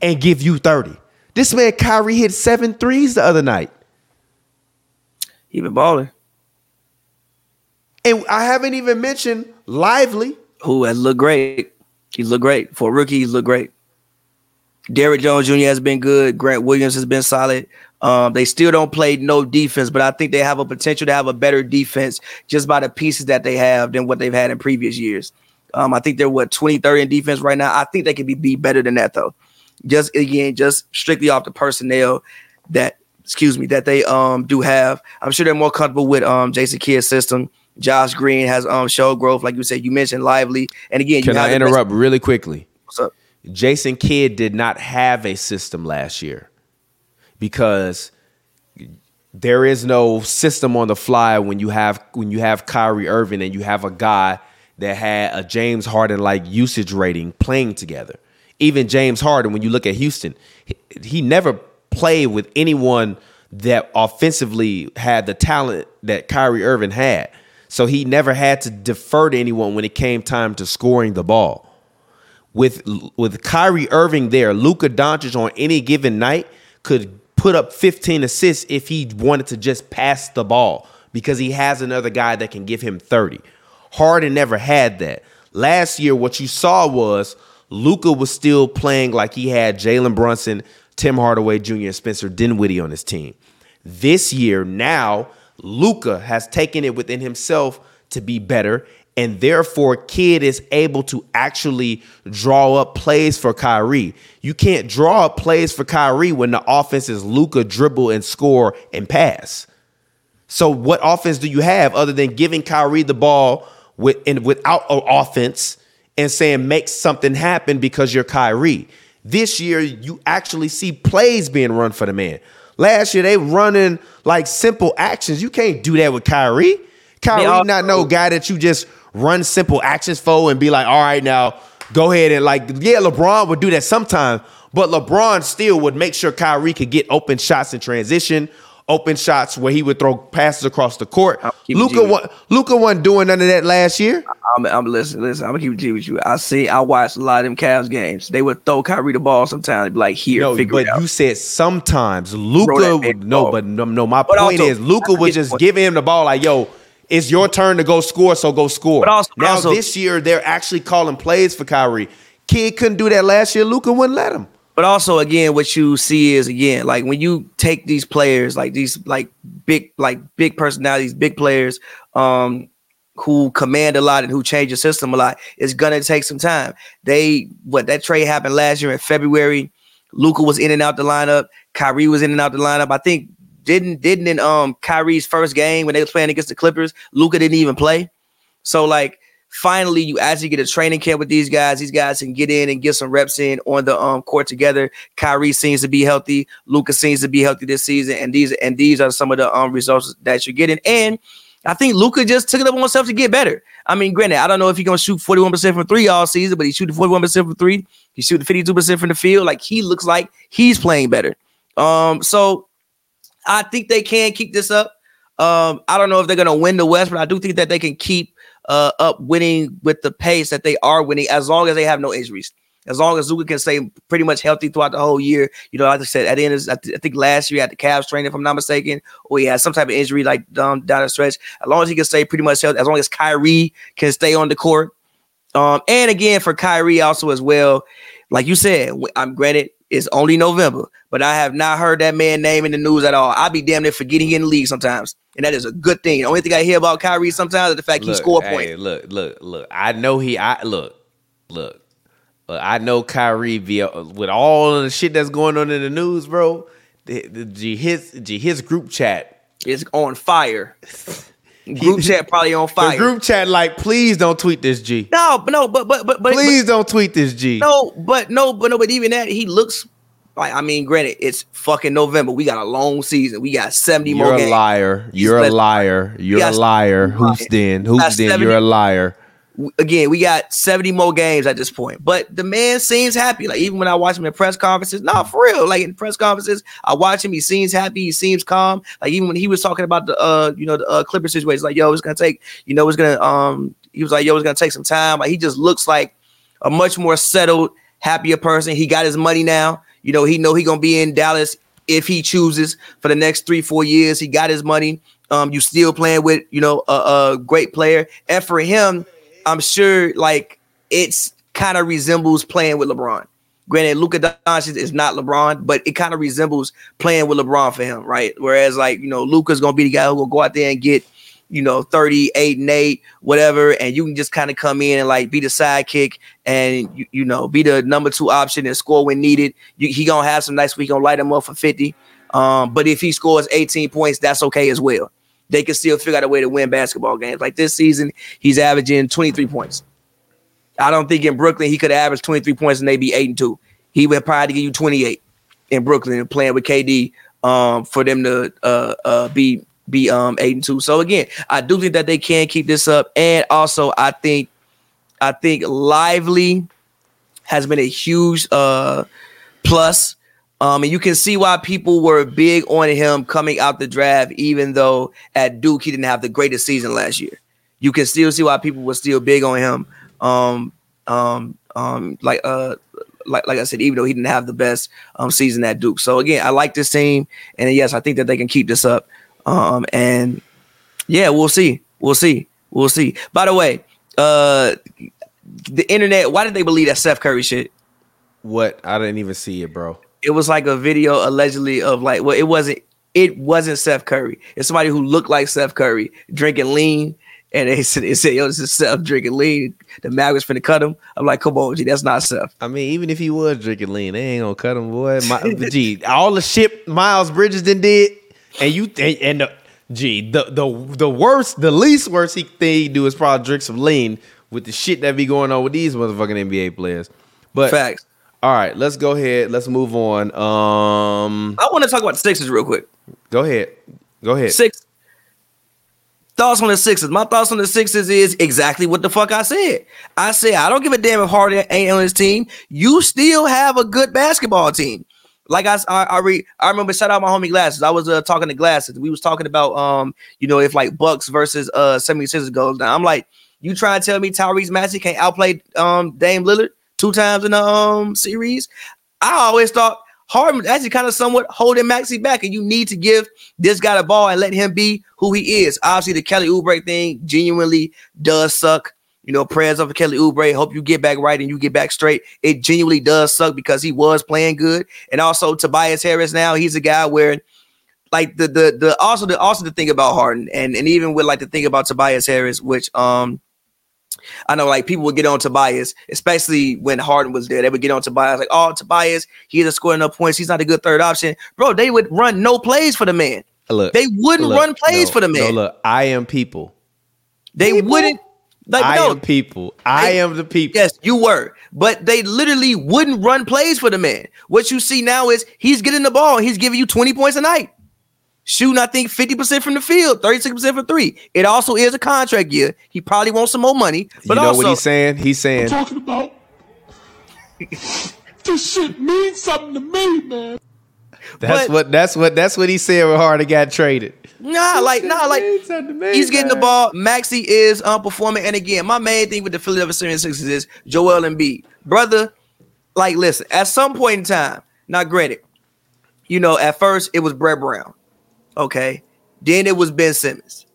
and give you 30. This man Kyrie hit seven threes the other night. He been balling. And I haven't even mentioned Lively. Who has looked great. He's looked great. For a rookie, he's looked great. Derrick Jones Jr. has been good. Grant Williams has been solid. Um, they still don't play no defense, but I think they have a potential to have a better defense just by the pieces that they have than what they've had in previous years. Um, I think they're what 23rd in defense right now. I think they can be, be better than that though. Just again, just strictly off the personnel that excuse me that they um do have. I'm sure they're more comfortable with um Jason Kidd's system. Josh Green has um show growth, like you said. You mentioned lively, and again, you can I interrupt best- really quickly? What's up? Jason Kidd did not have a system last year because there is no system on the fly when you have when you have Kyrie Irving and you have a guy that had a James Harden like usage rating playing together. Even James Harden, when you look at Houston, he, he never played with anyone that offensively had the talent that Kyrie Irving had. So he never had to defer to anyone when it came time to scoring the ball with with Kyrie Irving there, Luka Doncic on any given night could put up 15 assists if he wanted to just pass the ball because he has another guy that can give him 30. Harden never had that. Last year, what you saw was Luka was still playing like he had Jalen Brunson, Tim Hardaway Jr., and Spencer Dinwiddie on his team. This year, now Luka has taken it within himself to be better and therefore Kidd is able to actually draw up plays for Kyrie. You can't draw up plays for Kyrie when the offense is Luka dribble and score and pass. So what offense do you have other than giving Kyrie the ball with and without an offense and saying make something happen because you're Kyrie? This year you actually see plays being run for the man. Last year they running like simple actions. You can't do that with Kyrie. Kyrie not no guy that you just run simple actions for and be like, all right, now go ahead and like, yeah, LeBron would do that sometimes, but LeBron still would make sure Kyrie could get open shots in transition, open shots where he would throw passes across the court. Luka, Luca wasn't doing none of that last year. I'm, I'm listen, listen. I'm gonna keep it with you. I see. I watched a lot of them Cavs games. They would throw Kyrie the ball sometimes, like, "Here, no, but you said sometimes Luka. No, but no, no. My but point also, is Luka would just give him the ball like, "Yo, it's your turn to go score, so go score. But also, now also, this year they're actually calling plays for Kyrie. Kidd couldn't do that last year. Luka wouldn't let him. But also, again, what you see is again, like when you take these players, like these like big, like big personalities, big players, um, who command a lot and who change the system a lot, it's gonna take some time. They what that trade happened last year in February. Luka was in and out the lineup. Kyrie was in and out the lineup. I think didn't didn't in um Kyrie's first game when they were playing against the Clippers, Luka didn't even play. So like finally you actually get a training camp with these guys. These guys can get in and get some reps in on the um court together. Kyrie seems to be healthy. Luka seems to be healthy this season, and these and these are some of the um results that you're getting. And I think Luka just took it up on himself to get better. I mean, granted, I don't know if he's gonna shoot 41% from three all season, but he's shooting 41% from three. He's shooting 52% from the field. Like he looks like he's playing better. Um, so I think they can keep this up. Um, I don't know if they're to win the West, but I do think that they can keep uh, up winning with the pace that they are winning as long as they have no injuries. As long as Luka can stay pretty much healthy throughout the whole year, you know, like I said, at the end, of, I, th- I think last year at the Cavs training, if I'm not mistaken, or he had some type of injury like down down the stretch. As long as he can stay pretty much healthy, as long as Kyrie can stay on the court, um, and again for Kyrie also as well, Like you said, I'm granted it's only November, but I have not heard that man name in the news at all. I'd be damn near forgetting he in the league sometimes, and that is a good thing. The only thing I hear about Kyrie sometimes is the fact look, he score hey, points. Look, look, look. I know he. I look, look. Uh, I know Kyrie via with all of the shit that's going on in the news, bro. The, the his his group chat is on fire. Group chat probably on fire. The group chat like, please don't tweet this G. No, but no, but but but but please but, don't tweet this G. No, but no, but no, but even that he looks like I mean, granted, it's fucking November. We got a long season. We got 70 You're more a games. Liar. You're a liar. You're a liar. Who's then? Who's then? You're a liar again, we got 70 more games at this point. But the man seems happy. Like even when I watch him in press conferences, nah, for real. Like in press conferences, I watch him. He seems happy. He seems calm. Like even when he was talking about the uh, you know, the uh, Clipper situation, like yo, it's gonna take, you know, it's gonna um, he was like, yo, it's gonna take some time. Like he just looks like a much more settled, happier person. He got his money now. You know, he know he gonna be in Dallas if he chooses for the next three, four years. He got his money. Um, you still playing with, you know, a, a great player, and for him I'm sure like it's kind of resembles playing with LeBron. Granted, Luka Doncic is not LeBron, but it kind of resembles playing with LeBron for him, right? Whereas like you know, Luka's gonna be the guy who will go out there and get you know 38 and 8 whatever and you can just kind of come in and like be the sidekick and you, you know be the number two option and score when needed you, he gonna have some nights where he gonna light him up for 50 um, but if he scores 18 points that's okay as well they can still figure out a way to win basketball games. Like this season, he's averaging 23 points. I don't think in Brooklyn he could average 23 points and they be eight and two. He would probably give you 28 in Brooklyn playing with KD um, for them to uh, uh, be be um, eight and two. So again, I do think that they can keep this up, and also I think I think Lively has been a huge uh, plus um, and you can see why people were big on him coming out the draft, even though at Duke he didn't have the greatest season last year. You can still see why people were still big on him. Um, um, um, like uh, like like I said, even though he didn't have the best um season at Duke. So again, I like this team, and yes, I think that they can keep this up. Um, and yeah, we'll see, we'll see, we'll see. By the way, uh, the internet, why did they believe that Steph Curry shit? What? I didn't even see it, bro it was like a video allegedly of like well it wasn't it wasn't Seth Curry. It's somebody who looked like Seth Curry drinking lean. And they said, they said, yo, this is Seth drinking lean. The mag was finna cut him. I'm like, come on, G, that's not Steph. I mean, even if he was drinking lean, they ain't gonna cut him, boy. My, G, all the shit Miles Bridges did, and you and, and the G, the the the worst, the least worst he thing he do is probably drink some lean with the shit that be going on with these motherfucking NBA players. But facts. All right, let's go ahead. Let's move on. Um, I want to talk about the Sixers real quick. Go ahead. Go ahead. Six thoughts on the Sixers. My thoughts on the Sixers is exactly what the fuck I said. I said I don't give a damn if Harden ain't on his team. You still have a good basketball team. Like I, I, I, re, I remember shout out my homie Glasses. I was uh, talking to Glasses. We was talking about um, you know, if like Bucks versus uh 76ers goes down. I'm like, you trying to tell me Tyrese Maxey can't outplay um Dame Lillard? Two times in the um series. I always thought Harden actually kind of somewhat holding Maxey back, and you need to give this guy the ball and let him be who he is. Obviously, the Kelly Oubre thing genuinely does suck. You know, prayers up for Kelly Oubre. Hope you get back right and you get back straight. It genuinely does suck because he was playing good, and also Tobias Harris. Now he's a guy where, like the the the also the also the thing about Harden, and and even with like the thing about Tobias Harris, which um I know like people would get on Tobias, especially when Harden was there. They would get on Tobias like, oh, Tobias, he isn't scoring enough points. He's not a good third option. Bro, they would run no plays for the man. Look, they wouldn't look, run plays no, for the man. No, look, I am people. They people? wouldn't. Like, I no, am people. I am the people. Yes, you were. But they literally wouldn't run plays for the man. What you see now is he's getting the ball. He's giving you 20 points a night shooting, I think, 50% from the field, 36% for three. It also is a contract year. He probably wants some more money. But you know also, what he's saying? He's saying I'm talking about this shit means something to me, man. That's but, what that's what that's what he said when Harden got traded. Nah, like nah, like he's getting the ball. Maxey is um, unperforming. And again, my main thing with the Philadelphia 76ers is Joel Embiid. Brother, like listen, at some point in time, not granted, you know, at first it was Brett Brown. Okay. Then it was Ben Simmons.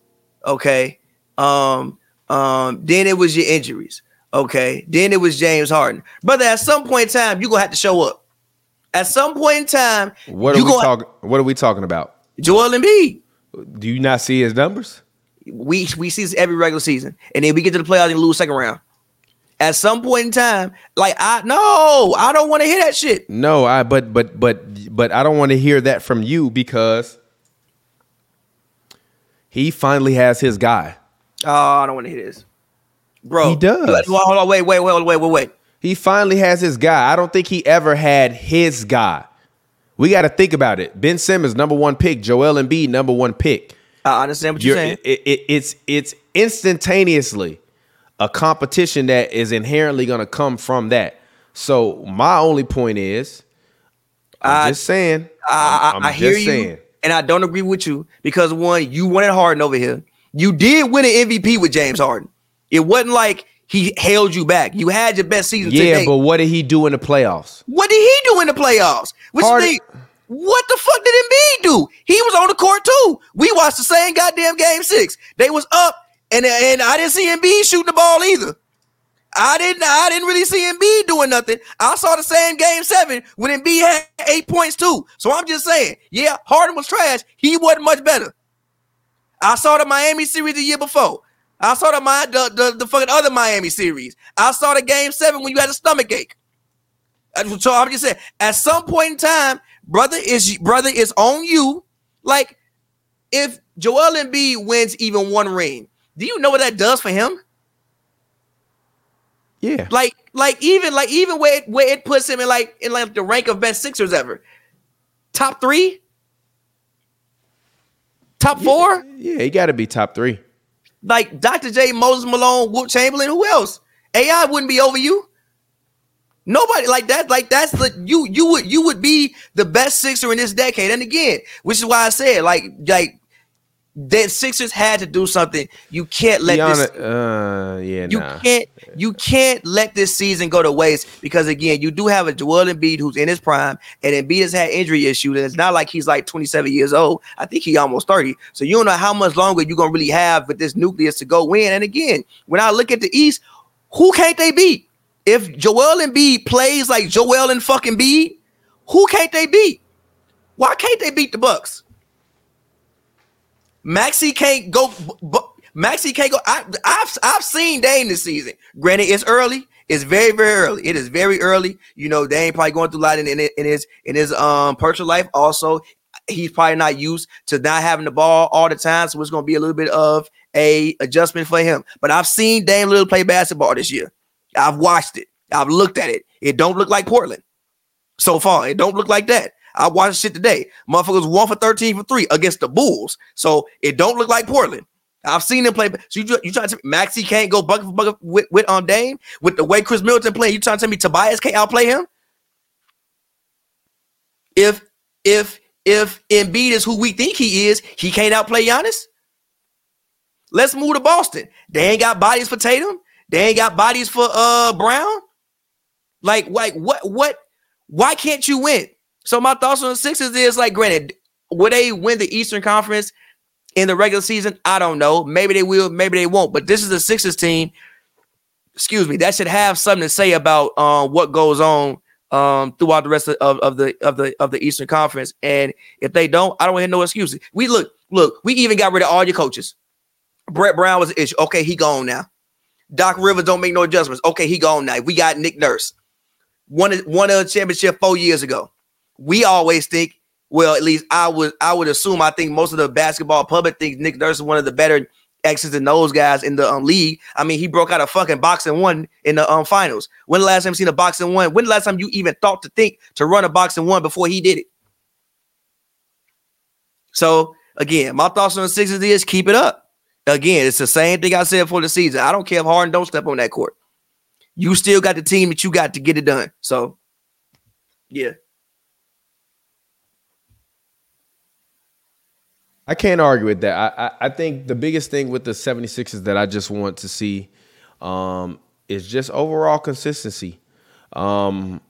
Okay. Um, um, then it was your injuries. Okay. Then it was James Harden. Brother, at some point in time, you're gonna have to show up. At some point in time, What are we talking? What are we talking about? Joel Embiid. Do you not see his numbers? We we see this every regular season, and then we get to the playoffs and lose second round. At some point in time, like I no, I don't want to hear that shit. No, I but but but but I don't want to hear that from you because he finally has his guy. Oh, I don't want to hear this, bro. He does. Like, Hold on, wait, wait, wait, wait, wait, wait. He finally has his guy. I don't think he ever had his guy. We got to think about it. Ben Simmons, number one pick. Joel Embiid, number one pick. I understand what you're, You're, saying. it, it, it's it's instantaneously a competition that is inherently going to come from that. So my only point is, I'm I- just saying. I, I'm, I, I'm I hear just you, saying. And I don't agree with you because one, you wanted Harden over here. You did win an MVP with James Harden. It wasn't like he held you back. You had your best season. Yeah, today. but what did he do in the playoffs? what did he do in the playoffs? Which Harden- thing? What the fuck did Embiid do? He was on the court too. We watched the same goddamn game six. They was up, and and I didn't see Embiid shooting the ball either. I didn't. I didn't really see Embiid doing nothing. I saw the same game seven when Embiid had eight points too. So I'm just saying, yeah, Harden was trash. He wasn't much better. I saw the Miami series the year before. I saw the the, the, the fucking other Miami series. I saw the game seven when you had a stomach ache. So I'm just saying, at some point in time, brother is brother is on you. Like, if Joel Embiid wins even one ring, do you know what that does for him? Yeah. Like, like even like even where it, where it puts him in like in like the rank of best Sixers ever, top three, top four. Yeah, he got to be top three. Like Dr. J, Moses Malone, Wilt Chamberlain, who else? AI wouldn't be over you. Nobody like that. Like that's the you you would you would be the best Sixer in this decade. And again, which is why I said like like that Sixers had to do something. You can't let this uh, yeah, you nah. can't you can't let this season go to waste because again, you do have a Joel Embiid who's in his prime, and Embiid has had injury issues, and it's not like he's like 27 years old. I think he almost 30. So you don't know how much longer you're gonna really have with this nucleus to go win. And again, when I look at the East, who can't they beat? If Joel Embiid plays like Joel and fucking Embiid, who can't they beat? Why can't they beat the Bucks? Maxey can't go. Maxey can't go. I, I've I've seen Dame this season. Granted, it's early. It's very very early. It is very early. You know, Dame probably going through a lot in, in, in his in his um personal life. Also, he's probably not used to not having the ball all the time, so it's going to be a little bit of a adjustment for him. But I've seen Dame Lillard play basketball this year. I've watched it. I've looked at it. It don't look like Portland so far. It don't look like that. I watched shit today. Motherfuckers one for 13 for three against the Bulls. So it don't look like Portland. I've seen him play. So you you trying to Maxey can't go bucket for bucket with, with on Dame with the way Khris Middleton playing. You trying to tell me Tobias can't outplay him? If if if Embiid is who we think he is, he can't outplay Giannis. Let's move to Boston. They ain't got bodies for Tatum. They ain't got bodies for uh Brown. Like, like what what why can't you win? So my thoughts on the Sixers is like, granted, will they win the Eastern Conference in the regular season? I don't know. Maybe they will, maybe they won't. But this is a Sixers team. Excuse me, that should have something to say about um, what goes on um, throughout the rest of, of, of the of the of the Eastern Conference. And if they don't, I don't hear no excuses. We look, look, we even got rid of all your coaches. Brett Brown was an issue. Okay, he gone now. Doc Rivers don't make no adjustments. Okay, he gone now. We got Nick Nurse. Won won a championship four years ago. We always think, well, at least I would I would assume. I think most of the basketball public thinks Nick Nurse is one of the better X's and those guys in the um, league. I mean, he broke out a fucking box-and-one in the um finals. When the last time you seen a box-and-one? When the last time you even thought to think to run a box-and-one before he did it? So again, my thoughts on the Sixers is keep it up. Again, it's the same thing I said for the season. I don't care if Harden don't step on that court. You still got the team that you got to get it done. So, yeah. I can't argue with that. I, I, I think the biggest thing with the 76ers that I just want to see um, is just overall consistency. Um,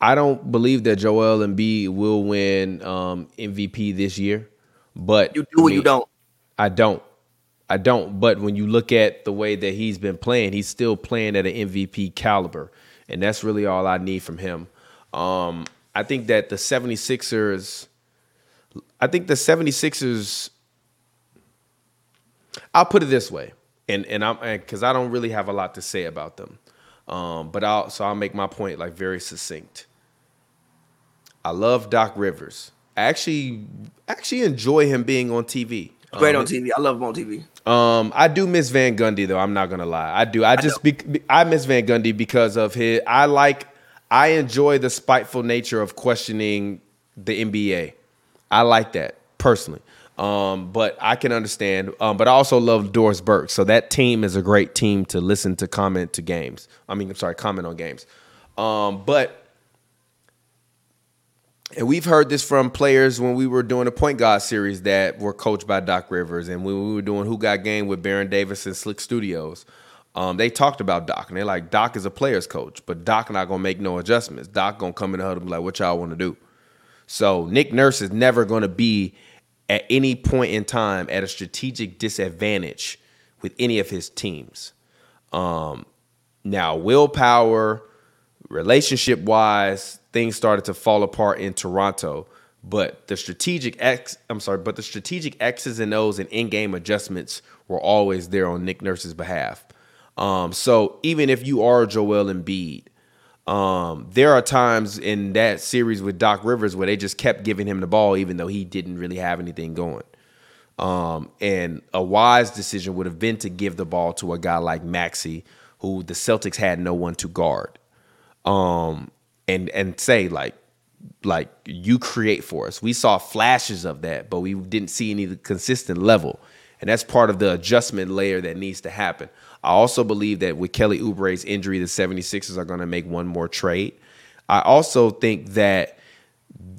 I don't believe that Joel Embiid will win um, MVP this year, but You do I or you don't. I don't. I don't. But when you look at the way that he's been playing, he's still playing at an MVP caliber. And that's really all I need from him. Um, I think that the 76ers, I think the 76ers, I'll put it this way. And and I'm because I don't really have a lot to say about them. Um, but I'll so I'll make my point like very succinct. I love Doc Rivers. I actually actually enjoy him being on TV. Great Um, on TV. I love him on TV. um, I do miss Van Gundy though. I'm not gonna lie. I do. I just be, be- I miss Van Gundy because of his. I like. I enjoy the spiteful nature of questioning the NBA. I like that personally. Um, but I can understand. Um, but I also love Doris Burke. So that team is a great team to listen to comment to games. I mean, I'm sorry, comment on games. Um, but and we've heard this from players when we were doing the point guard series that were coached by Doc Rivers, and when we were doing Who Got Game with Baron Davis and Slick Studios. Um, they talked about Doc, and they're like, Doc is a player's coach, but Doc not gonna make no adjustments. Doc gonna come in the huddle and be like, "What y'all want to do?" So Nick Nurse is never gonna be at any point in time at a strategic disadvantage with any of his teams. Um, now, willpower, relationship wise, things started to fall apart in Toronto. But the strategic X, I'm sorry, but the strategic X's and O's and in-game adjustments were always there on Nick Nurse's behalf. Um, so even if you are Joel Embiid, um, there are times in that series with Doc Rivers where they just kept giving him the ball, even though he didn't really have anything going. Um, and a wise decision would have been to give the ball to a guy like Maxey, who the Celtics had no one to guard. Um, and and say like like you create for us. We saw flashes of that, but we didn't see any consistent level. And that's part of the adjustment layer that needs to happen. I also believe that with Kelly Oubre's injury, the 76ers are going to make one more trade. I also think that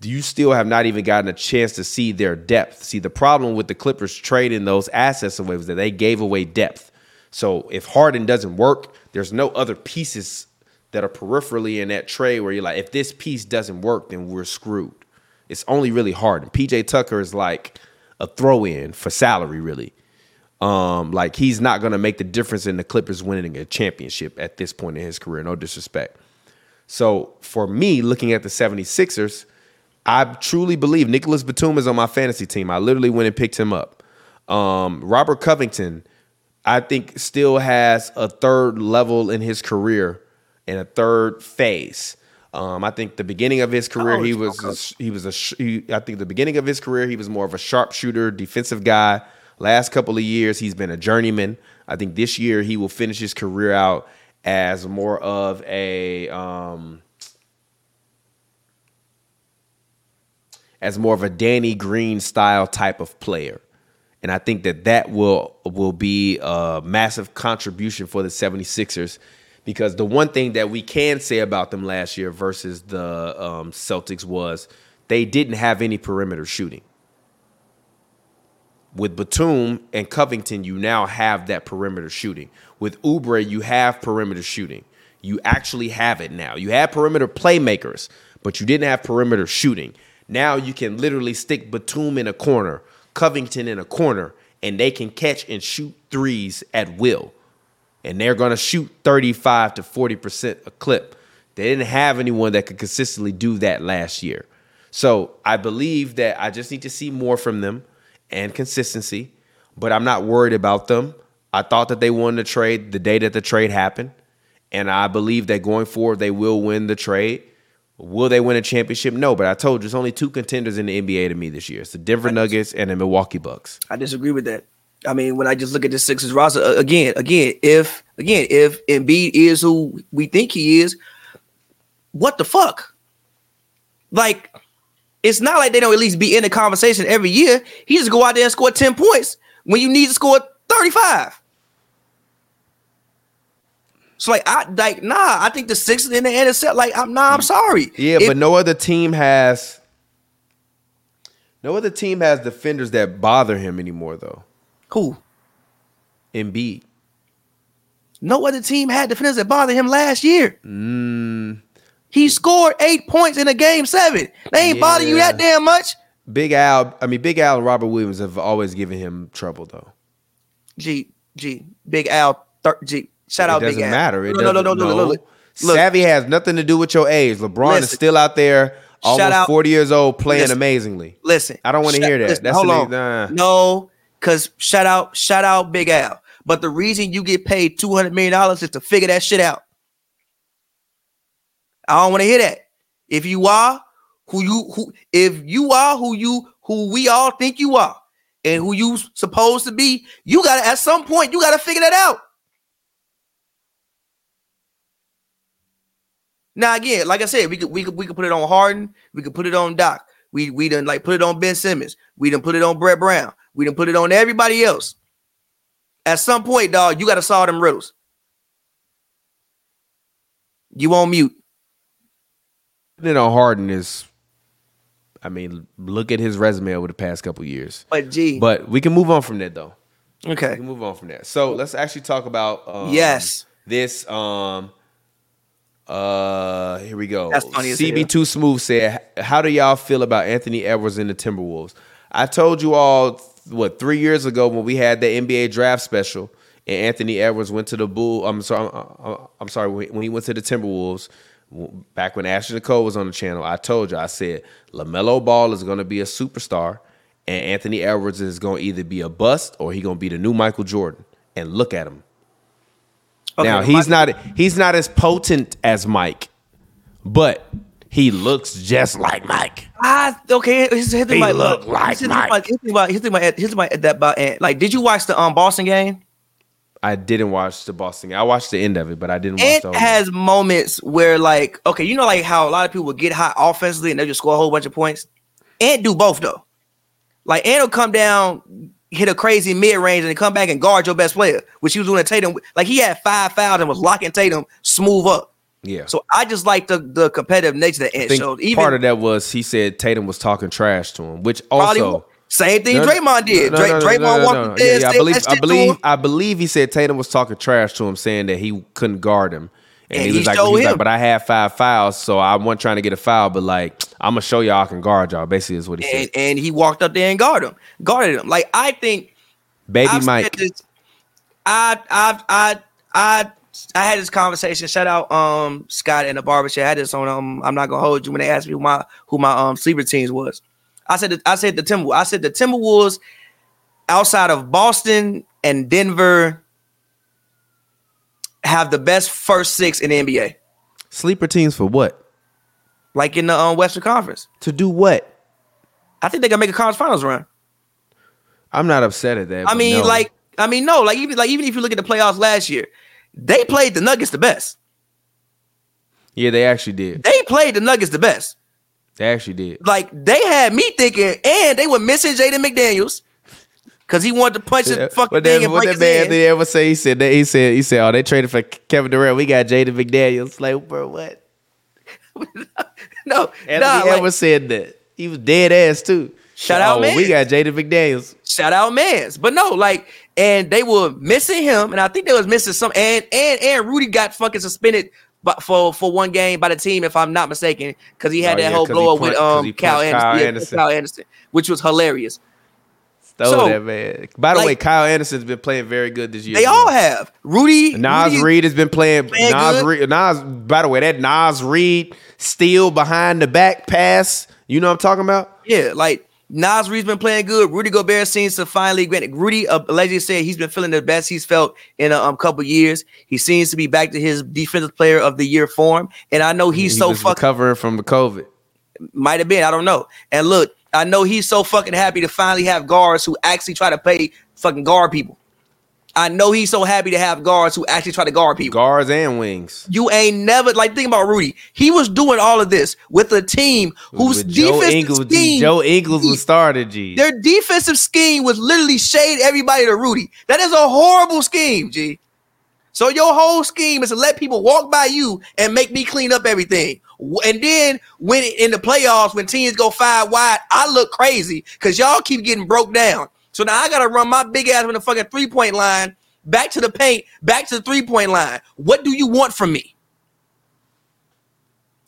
you still have not even gotten a chance to see their depth. See, the problem with the Clippers trading those assets away was that they gave away depth. So if Harden doesn't work, there's no other pieces that are peripherally in that trade where you're like, if this piece doesn't work, then we're screwed. It's only really Harden. PJ Tucker is like a throw in for salary, really. Um, like he's not gonna make the difference in the Clippers winning a championship at this point in his career, no disrespect. So for me, looking at the 76ers, I truly believe Nicholas Batum is on my fantasy team. I literally went and picked him up. Um, Robert Covington, I think, still has a third level in his career and a third phase. Um, I think the beginning of his career, he was a, he was a he, I think the beginning of his career, he was more of a sharpshooter, defensive guy. Last couple of years, he's been a journeyman. I think this year he will finish his career out as more of a um, as more of a Danny Green style type of player. And I think that that will will be a massive contribution for the 76ers because the one thing that we can say about them last year versus the um, Celtics was they didn't have any perimeter shooting. With Batum and Covington, you now have that perimeter shooting. With Oubre, you have perimeter shooting. You actually have it now. You have perimeter playmakers, but you didn't have perimeter shooting. Now you can literally stick Batum in a corner, Covington in a corner, and they can catch and shoot threes at will. And they're going to shoot 35 to 40% a clip. They didn't have anyone that could consistently do that last year. So I believe that I just need to see more from them and consistency, but I'm not worried about them. I thought that they won the trade the day that the trade happened, and I believe that going forward they will win the trade. Will they win a championship? No, but I told you there's only two contenders in the NBA to me this year. It's the Denver Nuggets and the Milwaukee Bucks. I disagree with that. I mean, when I just look at the Sixers roster again, again, if again, if Embiid is who we think he is, what the fuck? Like, it's not like they don't at least be in the conversation every year. He just go out there and score 10 points when you need to score 35. So like I like nah, I think the Sixers in the NSL, like I'm nah, I'm sorry. Yeah, but no other team has no other team has defenders that bother him anymore though. who? Embiid. No other team had defenders that bothered him last year. Mm. He scored eight points in a game seven. They ain't bother you that damn much. Big Al, I mean Big Al and Robert Williams have always given him trouble though. G G Big Al thir- G. Shout it out doesn't Big Al. matter. It no, no, no, no, doesn't- no, no, no. Look, Savvy has nothing to do with your age. LeBron is still out there, almost out- 40 years old, playing Listen. amazingly. listen. I don't wanna hear that. listen, That's hold an- on. nah. No, because shout out, shout out Big Al. But the reason you get paid two hundred million dollars is to figure that shit out. I don't want to hear that. If you are who you who, if you are who you who we all think you are, and who you supposed to be, you gotta at some point you gotta figure that out. Now again, like I said, we could we could we could put it on Harden, we could put it on Doc. We we done like put it on Ben Simmons. We done put it on Brett Brown. We done put it on everybody else. At some point, dog, you got to solve them riddles. You on mute. Then on Harden is, I mean, look at his resume over the past couple years. But gee, But we can move on from that though. Okay, we can move on from that. So let's actually talk about um, Yes. this. Um, uh, here we go. That's funny. CB2 Smooth said, "How do y'all feel about Anthony Edwards and the Timberwolves?" I told you all what three years ago when we had the NBA draft special, and Anthony Edwards went to the Bull. I'm sorry. I'm, I'm sorry when he went to the Timberwolves. Back when Ashley Nicole was on the channel, I told you I said Lamelo Ball is going to be a superstar, and Anthony Edwards is going to either be a bust or he going to be the new Michael Jordan. And look at him Okay, now he's not he's not as potent as Mike, but he looks just like Mike. I okay. Here's, He look like here's the thing Mike. about- here's the thing about here's the thing about here's the thing about that about Like, did you watch the um Boston game? I didn't watch the Boston. game. I watched the end of it, but I didn't watch Ant the whole has moments where, like, okay, you know, like how a lot of people would get hot offensively and they just score a whole bunch of points. Ant do both though. Like Ant will come down, hit a crazy mid range, and come back and guard your best player, which he was doing to Tatum. Like he had five fouls and was locking Tatum smooth up. Yeah. So I just like the the competitive nature that Ant showed. Even part of that was he said Tatum was talking trash to him, which also same thing No, Draymond did. no, Dray- no, no, Draymond walked there, Yeah, yeah, I said believe, I believe. I believe he said Tatum was talking trash to him, saying that he couldn't guard him, and, And he he was like, he was like, but I had five fouls, so I wasn't trying to get a foul, but like I'm gonna show y'all I can guard y'all. Basically, is what he and, said. and he walked up there and guarded him, guarded him. Like I think Baby I've Mike. this- I I I I I had this conversation. Shout out um Scott and the barbershop. I had this on um I'm not gonna hold you when they asked me who my who my um sleeper teams was. I said that- I said the Timber I said the Timberwolves outside of Boston and Denver have the best first six in the NBA. Sleeper teams for what? Like in the um, Western Conference. To do what? I think they can make a conference finals run. I'm not upset at that. I mean, no. like, I mean, no, like even like even if you look at the playoffs last year, they played the Nuggets the best. yeah, they actually did. They played the Nuggets the best. They actually did. Like they had me thinking, and they were missing Jaden McDaniels because he wanted to punch Yeah, his fucking What thing that, and what break that his man did ever say? He said that he said he said, "Oh, they traded for Kevin Durant. We got Jaden McDaniels." Like, bro, what? No, Anthony nah, like, Edwards said that. He was dead ass too. Shout oh, out, well, we got Jaden McDaniels. shout out Mans. But no, like, and they were missing him, and I think they was missing some. And and and Rudy got fucking suspended. But for for one game by the team, if I'm not mistaken, because he had Oh, that yeah, whole blow up with um Kyle Anderson, Kyle Yeah, Anderson. Kyle Anderson, which was hilarious. Throw So, that man. By the like- way, Kyle Anderson's been playing very good this year. They all have Rudy. Nas Rudy- Reed has been playing. Playing Nas good. Reed. Nas. By the way, that Naz Reid steal behind the back pass. You know what I'm talking about? Yeah, like Naz Reid's been playing good. Rudy Gobert seems to finally granted. Rudy uh, allegedly said he's been feeling the best he's felt in a um, couple years. He seems to be back to his defensive player of the year form, and I know he's He so fucking recovering from the COVID. might have been. I don't know. And look, I know he's so fucking happy to finally have guards who actually try to play fucking guard people. I know he's so happy to have guards who actually try to guard people. Guards and wings. You ain't never like think about Rudy. He was doing all of this with a team whose With Joe defensive Ingles, scheme, Joe Ingles was started. G. their defensive scheme was literally shade everybody to Rudy. That is a horrible scheme, G. So your whole scheme is to let people walk by you and make me clean up everything. And then when in the playoffs, when teams go five wide, I look crazy because y'all keep getting broke down. So now I gotta run my big ass from the fucking three point line back to the paint, back to the three point line. What do you want from me?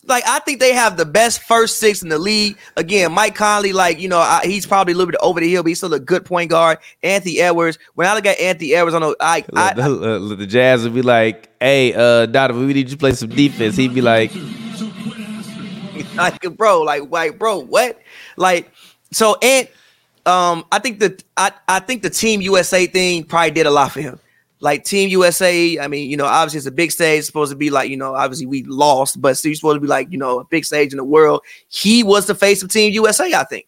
like I think they have the best first six in the league. Again, Mike Conley, like you know, I, he's probably a little bit over the hill, but he's still a good point guard. Anthony Edwards. When I look at Anthony Edwards, on the I, I, the, the Jazz would be like, "Hey, uh, Donovan, we need you to play some defense." He'd be like, like, bro, like, like, bro, what? Like, so and um, I think that I, I think the Team USA thing probably did a lot for him. Like Team USA, I mean, you know, obviously it's a big stage. It's supposed to be like, you know, obviously we lost, but still supposed to be like, you know, a big stage in the world. He was the face of Team USA, I think.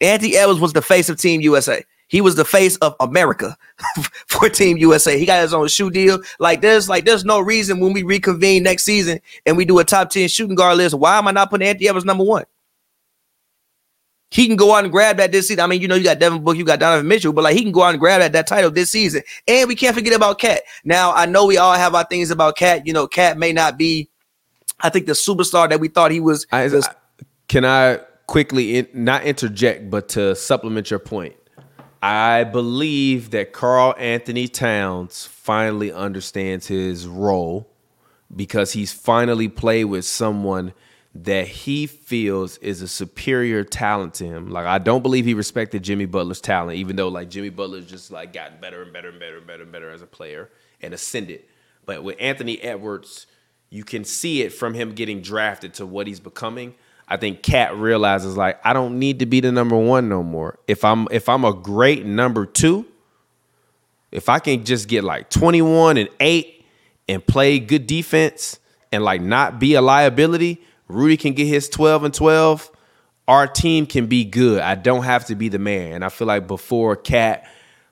Anthony Edwards was the face of Team USA. He was the face of America for Team USA. He got his own shoe deal. Like there's like there's no reason when we reconvene next season and we do a top 10 shooting guard list. Why am I not putting Anthony Edwards number one? He can go out and grab that this season. I mean, you know, you got Devin Book, you got Donovan Mitchell, but like he can go out and grab that, that title this season. And we can't forget about Cat. Now, I know we all have our things about Cat. You know, Cat may not be, I think, the superstar that we thought he was. I, I, can I quickly in, not interject, but to supplement your point? I believe that Karl-Anthony Towns finally understands his role because he's finally played with someone – that he feels is a superior talent to him. Like I don't believe he respected Jimmy Butler's talent, even though like Jimmy Butler's just like gotten better and better and better and better and better as a player and ascended. But with Anthony Edwards, you can see it from him getting drafted to what he's becoming. I think Cat realizes like I don't need to be the number one no more. If I'm if I'm a great number two, if I can just get like 21 and 8 and play good defense and like not be a liability, Rudy can get his 12 and 12, our team can be good. I don't have to be the man. And I feel like before Cat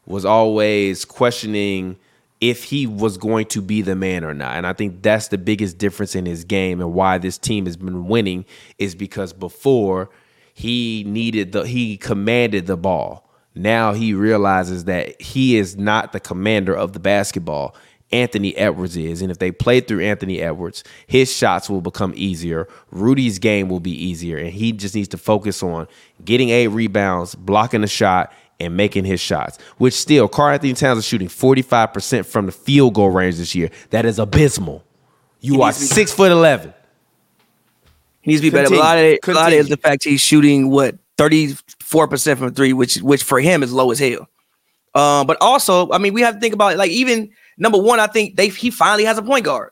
was always questioning if he was going to be the man or not. And I think that's the biggest difference in his game and why this team has been winning is because before he needed the he commanded the ball. Now he realizes that he is not the commander of the basketball. Anthony Edwards is. And if they play through Anthony Edwards, his shots will become easier. Rudy's game will be easier. And he just needs to focus on getting eight rebounds, blocking the shot, and making his shots. Which still, Karl-Anthony Towns is shooting 45% from the field goal range this year. That is abysmal. You are six foot eleven. He needs to be better. a lot of it, a lot of it is the fact he's shooting what 34% from three, which which for him is low as hell. Um, but also, I mean, we have to think about it, like even Number one, I think they he finally has a point guard,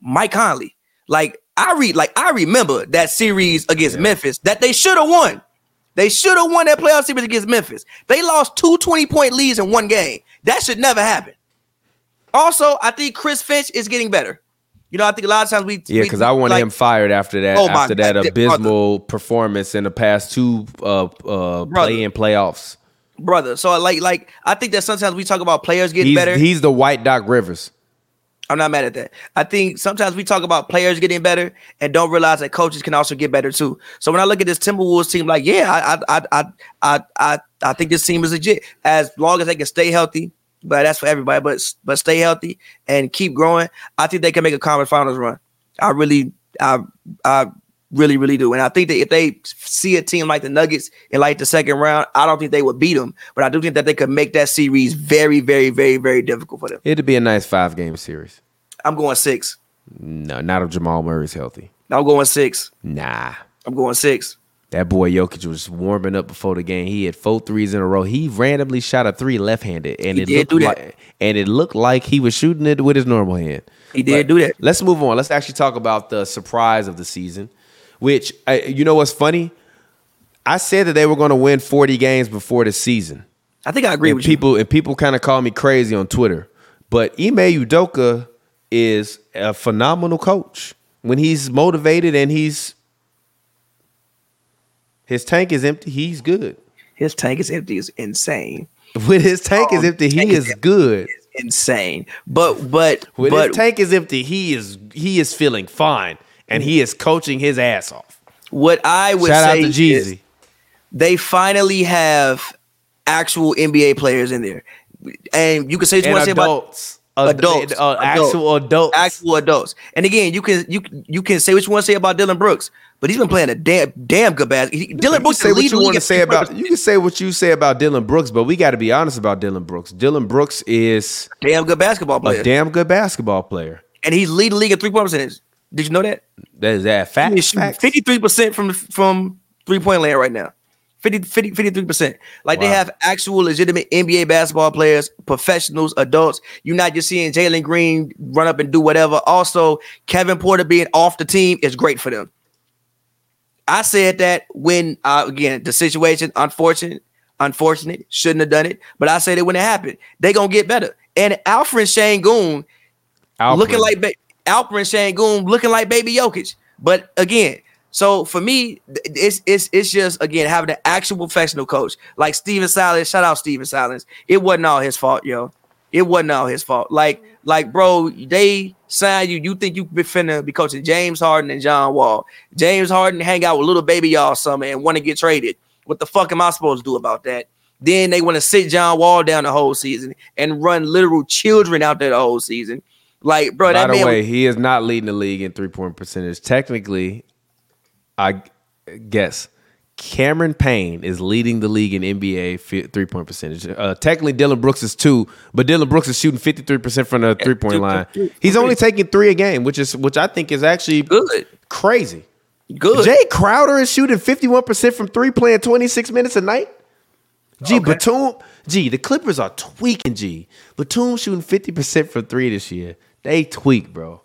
Mike Conley. Like I read, like I remember that series against yeah. Memphis that they should have won. They should have won that playoff series against Memphis. They lost two 20 point leads in one game. That should never happen. Also, I think Chris Finch is getting better. You know, I think a lot of times we yeah, because I wanted like, him fired after that oh after that abysmal brother. performance in the past two uh uh play in playoffs brother. So I like like I think that sometimes we talk about players getting he's, better. He's the white Doc Rivers. I'm not mad at that. I think sometimes we talk about players getting better and don't realize that coaches can also get better too. So when I look at this Timberwolves team, like, yeah, I I I I I I think this team is legit as long as they can stay healthy. But that's for everybody. But but stay healthy and keep growing. I think they can make a conference finals run. I really I I really, really do. And I think that if they see a team like the Nuggets in like the second round, I don't think they would beat them. But I do think that they could make that series very, very, very, very difficult for them. It'd be a nice five game series. I'm going six. No, not if Jamal Murray's healthy. I'm going six. Nah. I'm going six. That boy Jokic was warming up before the game. He had four threes in a row. He randomly shot a three left-handed, and he it looked like and it looked like he was shooting it with his normal hand. He did but do that. Let's move on. Let's actually talk about the surprise of the season. Which I, you know what's funny? I said that they were going to win 40 games before the season. I think I agree and with people, you. And people kind of call me crazy on Twitter. But Ime Udoka is a phenomenal coach. When he's motivated and he's his tank is empty, he's good. His tank is empty is insane. When his tank um, is empty, he is, is good. insane. But but when but, his tank is empty, he is he is feeling fine and he is coaching his ass off. What I would Shout say out to Jeezy. they finally have actual NBA players in there, and you can say what you want to say about adults, uh, actual adults, actual adults. And again, you can you you can say what you want to say about Dillon Brooks, but he's been playing a damn damn good basketball. Dillon Brooks say what you want to say about you can say what you say about Dillon Brooks, but we got to be honest about Dillon Brooks. Dillon Brooks is damn good basketball player, a damn good basketball player, and he's leading the league in three point percentage. Did you know that? That is that fact. Fifty-three percent from from three-point land right now. 50, 53 percent. Like they have actual legitimate NBA basketball players, professionals, adults. You're not just seeing Jalen Green run up and do whatever. Also, Kevin Porter being off the team is great for them. I said that when uh, again the situation unfortunate, unfortunate, shouldn't have done it. But I said it when it happened. They gonna get better. And Alfred Sengun looking Alfred. like Alperen Sengun looking like baby Jokic. But again, so for me, it's it's it's just again having an actual professional coach like Stephen Silas. Shout out Stephen Silas. It wasn't all his fault, yo. It wasn't all his fault. Like like bro, they signed you. You think you be finna be coaching James Harden and John Wall? James Harden hang out with little baby y'all summer and want to get traded. What the fuck am I supposed to do about that? Then they want to sit John Wall down the whole season and run literal children out there the whole season. Like, bro, By that the man. way, he is not leading the league in three point percentage. Technically, I guess Cameron Payne is leading the league in NBA three point percentage. Uh, technically, Dillon Brooks is two, but Dillon Brooks is shooting fifty three percent from the three point line. He's only taking three a game, which is which I think is actually good, crazy. good. Jae Crowder is shooting 51% from three, playing 26 minutes a night. G, Okay. Batum, G, the Clippers are tweaking, G. Batum shooting 50% from three this year. They tweak, bro.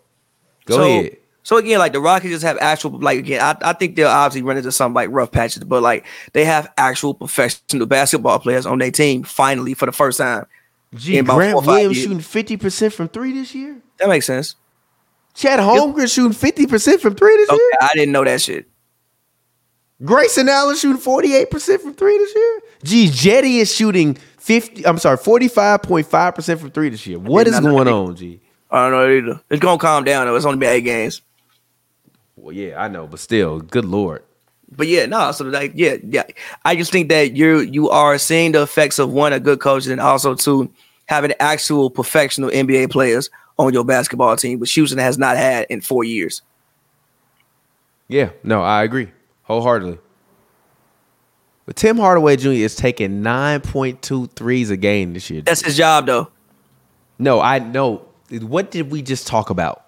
Go so, ahead. So again, like the Rockets just have actual like again, I, I think they'll obviously run into some like rough patches, but like they have actual professional basketball players on their team finally for the first time. G, in about Grant Williams shooting 50% from three this year. That makes sense. Chet Holmgren shooting 50% from three this Okay, year. I didn't know that shit. Grayson Allen shooting 48% from three this year. G, Jetty is shooting 50, I'm sorry, 45.5% from three this year. What is going on, G? I don't know either. It's gonna calm down though. It's only been eight games. Well, yeah, I know, but still, good lord. But yeah, no, so like yeah, yeah. I just think that you're you are seeing the effects of one, a good coach, and also two, having actual professional NBA players on your basketball team, which Houston has not had in four years. Yeah, no, I agree wholeheartedly. But Tim Hardaway Jr. is taking 9.2 threes a game this year. That's his job though. no, I know. What did we just talk about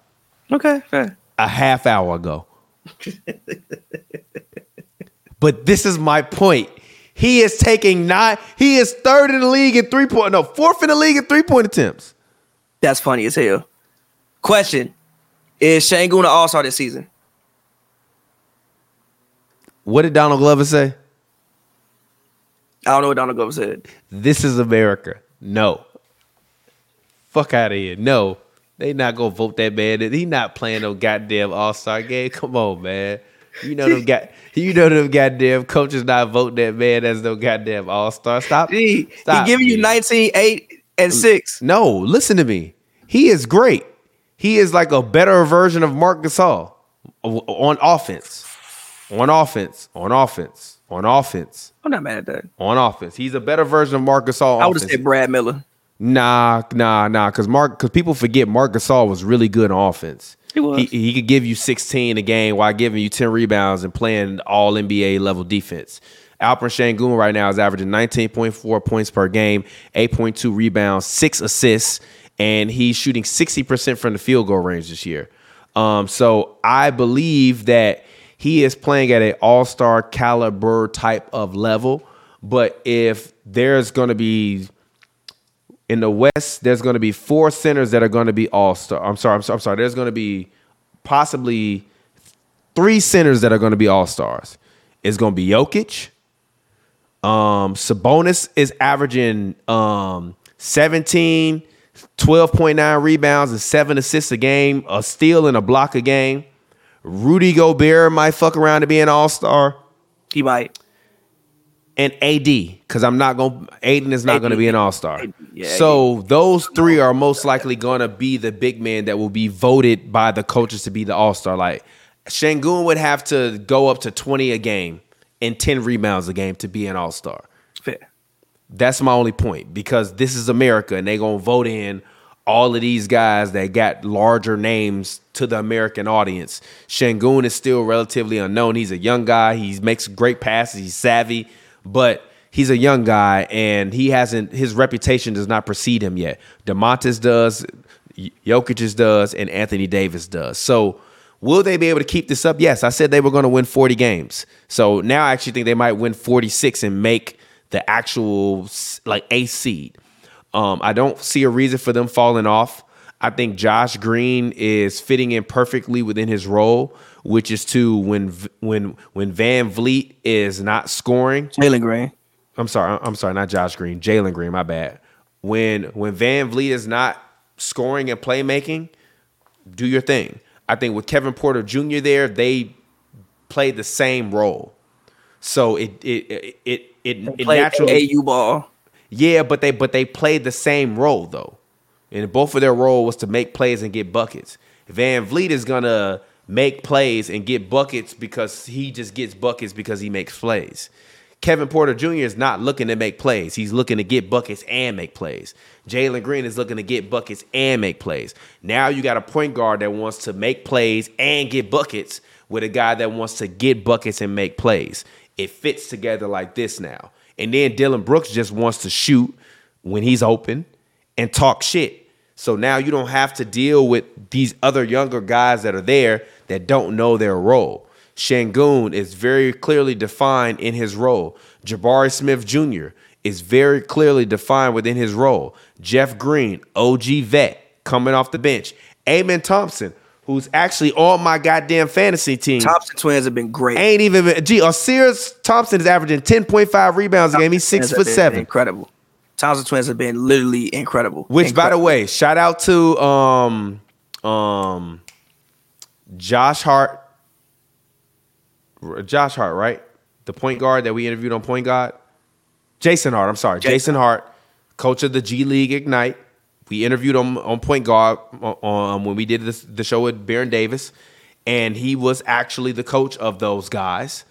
Okay, fair. a half hour ago? but this is my point. He is taking nine. He is third in the league in three point. No, fourth in the league in three point attempts. That's funny as hell. Question: Is Sengun an All Star this season? What did Donald Glover say? I don't know what Donald Glover said. This is America. No. Fuck out of here. No. They not gonna vote that man. He not playing no goddamn All Star game. Come on, man. You know them got you know them goddamn coaches not voting that man as no goddamn All Star. Stop. He, Stop, he giving you G. 19, 8, and 6. No, listen to me. He is great. He is like a better version of Marc Gasol on offense. On offense. On offense. On offense. I'm not mad at that. On offense. He's a better version of Gasol. on I would have said Brad Miller. Nah, nah, nah. Because Marc, because people forget Marc Gasol was really good on offense. He was. He, he could give you 16 a game while giving you 10 rebounds and playing all NBA level defense. Alperen Sengun right now is averaging 19.4 points per game, 8.2 rebounds, six assists, and he's shooting 60% from the field goal range this year. Um, so I believe that he is playing at an all-star caliber type of level. But if there's going to be in the West, there's going to be four centers that are going to be all star. I'm sorry, I'm sorry, I'm sorry. There's going to be possibly three centers that are going to be all stars. It's going to be Jokic. Um, Sabonis is averaging um 17, 12.9 rebounds and seven assists a game, a steal and a block a game. Rudy Gobert might fuck around to be an all star He might. And AD because I'm not going. to Aiden is not AD, going to be an All Star. yeah, so those three are most likely going to be the big man that will be voted by the coaches to be the All Star. Like Sengun would have to go up to 20 a game and 10 rebounds a game to be an All Star. Fair. That's my only point because this is America and they're gonna vote in all of these guys that got larger names to the American audience. Sengun is still relatively unknown. He's a young guy. He makes great passes. He's savvy, but he's a young guy and he hasn't. His reputation does not precede him yet. Domantas does, Jokic's does, and Anthony Davis does. So Will they be able to keep this up? Yes, I said they were going to win 40 games. So now I actually think they might win 46 and make the actual like A seed. Um, I don't see a reason for them falling off. I think Josh Green is fitting in perfectly within his role, which is to when when when VanVleet is not scoring, Jalen Green. I'm sorry, I'm sorry, not Josh Green, Jalen Green, my bad. When when VanVleet is not scoring and playmaking, do your thing. I think with Kevin Porter Jr. there, they play the same role. So it it it it it, it naturally AU ball. yeah, but they but they played the same role though, and both of their role was to make plays and get buckets. VanVleet is gonna make plays and get buckets because he just gets buckets because he makes plays. Kevin Porter Jr. is not looking to make plays; he's looking to get buckets and make plays. Jalen Green is looking to get buckets and make plays. Now you got a point guard that wants to make plays and get buckets with a guy that wants to get buckets and make plays. It fits together like this now. And then Dillon Brooks just wants to shoot when he's open and talk shit. So now you don't have to deal with these other younger guys that are there that don't know their role. Sengun is very clearly defined in his role. Jabari Smith Jr. is very clearly defined within his role. Jeff Green, OG vet, coming off the bench. Amen Thompson, who's actually on my goddamn fantasy team. Thompson twins have been great. Ain't even been, gee, Ausar Thompson is averaging 10.5 rebounds a game. He's six foot seven. Incredible. Thompson twins have been literally incredible. Which, by the way, shout out to um um Josh Hart. Josh Hart, right? The point guard that we interviewed on Point Guard. Jason Hart, I'm sorry. Jason Jason Hart, coach of the G League Ignite. We interviewed him on Point Guard um, when we did this, the show with Baron Davis, and he was actually the coach of those guys.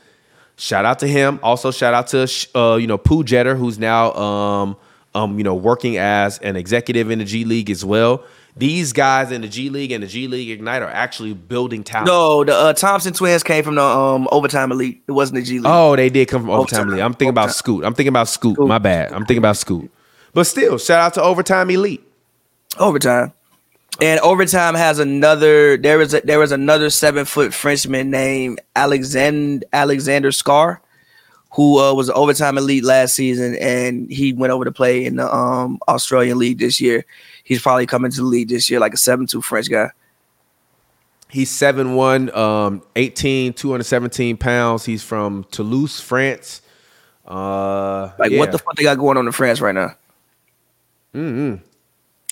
Shout out to him. Also, shout out to uh, you know Pooh Jeter, who's now um, um, you know working as an executive in the G League as well. These guys in the G League and the G League Ignite are actually building talent. No, the uh, Thompson twins came from the um, overtime elite. It wasn't the G League. Oh, they did come from overtime. Overtime. Elite. I'm thinking about Scoot. I'm thinking about Scoot. Scoot. My bad. I'm thinking about Scoot. But still, shout out to Overtime Elite. overtime. And overtime has another. There is a, there is another seven foot Frenchman named Alexander Alexander Sarr, who uh, was an overtime elite last season, and he went over to play in the um, Australian league this year. He's probably coming to the league this year, like a seven two French guy. He's 7'1, um, 18, 217 pounds. He's from Toulouse, France. Uh, Like yeah. what the fuck they got going on in France right now? Mm-hmm.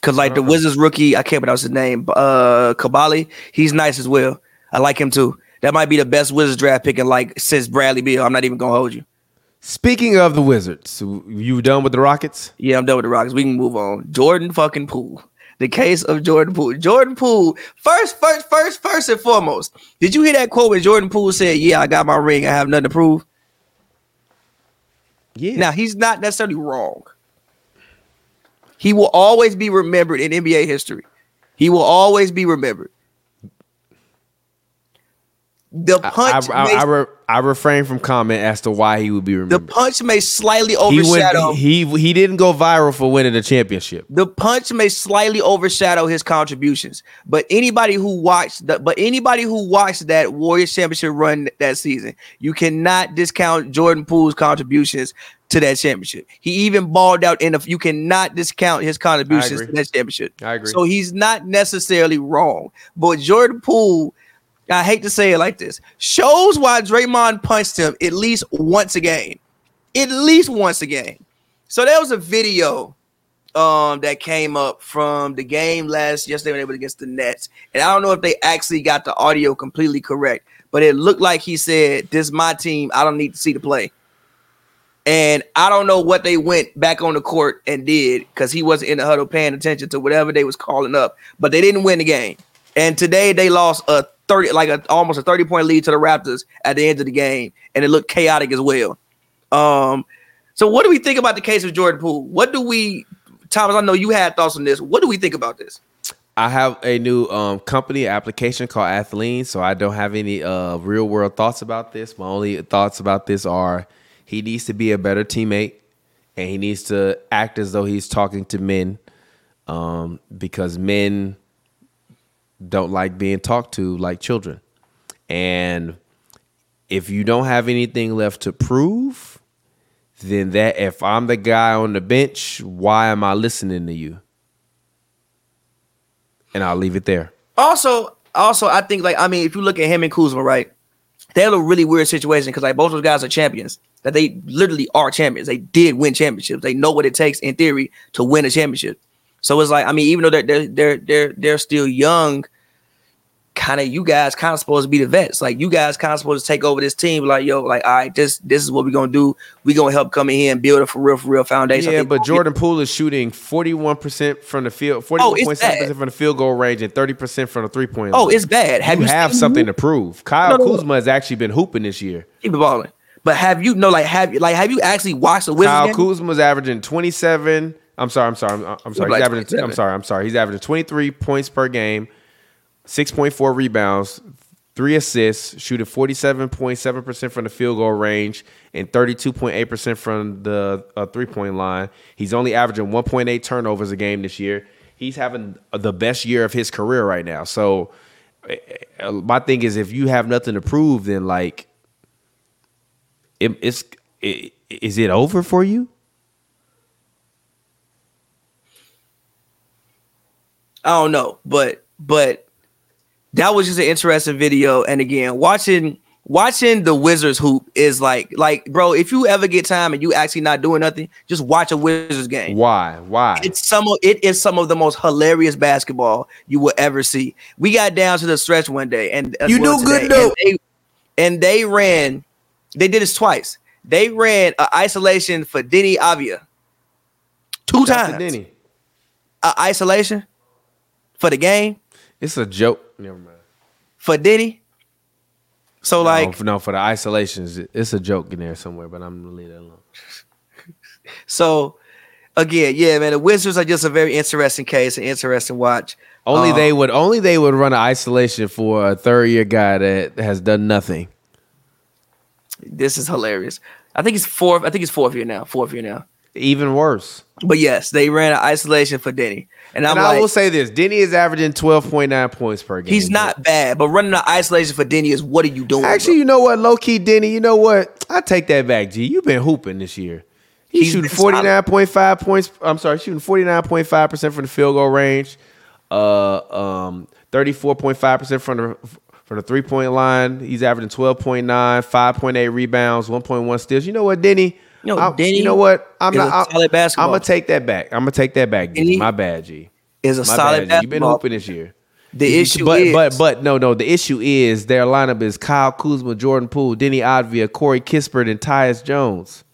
Cause like the Wizards rookie, I can't pronounce his name. Uh, Coulibaly, he's nice as well. I like him too. That might be the best Wizards draft pick in like since Bradley Beal. I'm not even gonna hold you. Speaking of the Wizards, you done with the Rockets? Yeah, I'm done with the Rockets. We can move on. Jordan fucking Poole. The case of Jordan Poole. Jordan Poole. First, first, first, first and foremost. Did you hear that quote when Jordan Poole said, "Yeah, I got my ring. I have nothing to prove." Yeah. Now he's not necessarily wrong. He will always be remembered in NBA history. He will always be remembered. The I, punch, I, may, I, re- I refrain from comment as to why he would be removed. the punch may slightly he, overshadow. went, he he didn't go viral for winning the championship. the punch may slightly overshadow his contributions, but anybody who watched the, but anybody who watched that Warriors championship run that season, you cannot discount Jordan Poole's contributions to that championship. He even balled out in the. You cannot discount his contributions to that championship. I agree. So he's not necessarily wrong, but Jordan Poole. I hate to say it like this. Shows why Draymond punched him at least once a game. At least once a game. So there was a video um that came up from the game last yesterday when they were against the Nets. And I don't know if they actually got the audio completely correct, but it looked like he said, This is my team. I don't need to see the play. And I don't know what they went back on the court and did because he wasn't in the huddle paying attention to whatever they was calling up, but they didn't win the game. And today they lost a 30, like a almost a 30 point lead to the Raptors at the end of the game, and it looked chaotic as well. Um, so what do we think about the case of Jordan Poole? What do we, Thomas? I know you had thoughts on this. What do we think about this? I have a new um, company application called Athlean, so I don't have any uh, real world thoughts about this. My only thoughts about this are he needs to be a better teammate, and he needs to act as though he's talking to men, um, because men don't like being talked to like children. And if you don't have anything left to prove, then that if I'm the guy on the bench, why am I listening to you? And I'll leave it there. Also, also, I think like I mean, if you look at him and Kuzma, right, they had a really weird situation because like both those guys are champions. That they literally are champions. They did win championships. They know what it takes in theory to win a championship. So it's like I mean, even though they're they're they're they're, they're still young, kind of you guys kind of supposed to be the vets. Like you guys kind of supposed to take over this team. Like yo, like all right, this this is what we're gonna do. We gonna help come in here and build a for real for real foundation. Yeah, but Jordan Poole is shooting 41% from the field, Oh, it's 41.7% from the field goal range and 30% from the three point Oh, it's bad. Have you, you, have something to prove. Kyle No, no. Kuzma has actually been hooping this year. keep it balling. But have you no like have you like have you actually watched the Wizards Kyle game? Kuzma's averaging 27. I'm sorry, I'm sorry, I'm, I'm sorry. Like He's averaging, I'm sorry, I'm sorry. He's averaging 23 points per game, 6.4 rebounds, three assists, shooting 47.7% from the field goal range and 32.8% from the uh, three point line. He's only averaging 1.8 turnovers a game this year. He's having the best year of his career right now. So, eh, eh, my thing is, if you have nothing to prove, then like, it, it's it, is it over for you? I don't know, but but that was just an interesting video. And again, watching watching the Wizards hoop is like like bro, if you ever get time and you actually not doing nothing, just watch a Wizards game. Why? Why? It's some of it is some of the most hilarious basketball you will ever see. We got down to the stretch one day, and You well do good, today, though. And they, and they ran. They did this twice. They ran a isolation for Deni Avdija two Shout out times. Deni. A isolation for the game It's a joke. Never mind. for Deni. So like, no, no, for the isolations, it's a joke in there somewhere, but I'm gonna leave that alone. so again, yeah, man. The Wizards are just a very interesting case, an interesting watch. Only Um, they would only they would run an isolation for a third year guy that has done nothing. This is hilarious. I think it's fourth. I think it's fourth year now. Fourth year now. Even worse. But yes, they ran an isolation for Deni, and I'm and I will say this: Deni is averaging twelve point nine points per game. he's not bad. But running the isolation for Deni is what are you doing? Actually, bro? you know what? Low key, Deni. You know what? I take that back. G, you've been hooping this year. He's, He's shooting forty nine point five points. I'm sorry, shooting forty nine point five percent from the field goal range. Uh, um, thirty four point five percent from the from the three point line. He's averaging 12.9, 5.8 rebounds, one point one steals. You know what, Deni? Know, I'm- Deni you know what? I'm not. a I'm, solid basketball. I'm gonna take that back. I'm gonna take that back. Deni My bad, G. is a My solid bad. You've been hooping this year. The issue but is, but but no no the issue is their lineup is Kyle Kuzma, Jordan Poole, Deni Avdija, Corey Kispert, and Tyus Jones.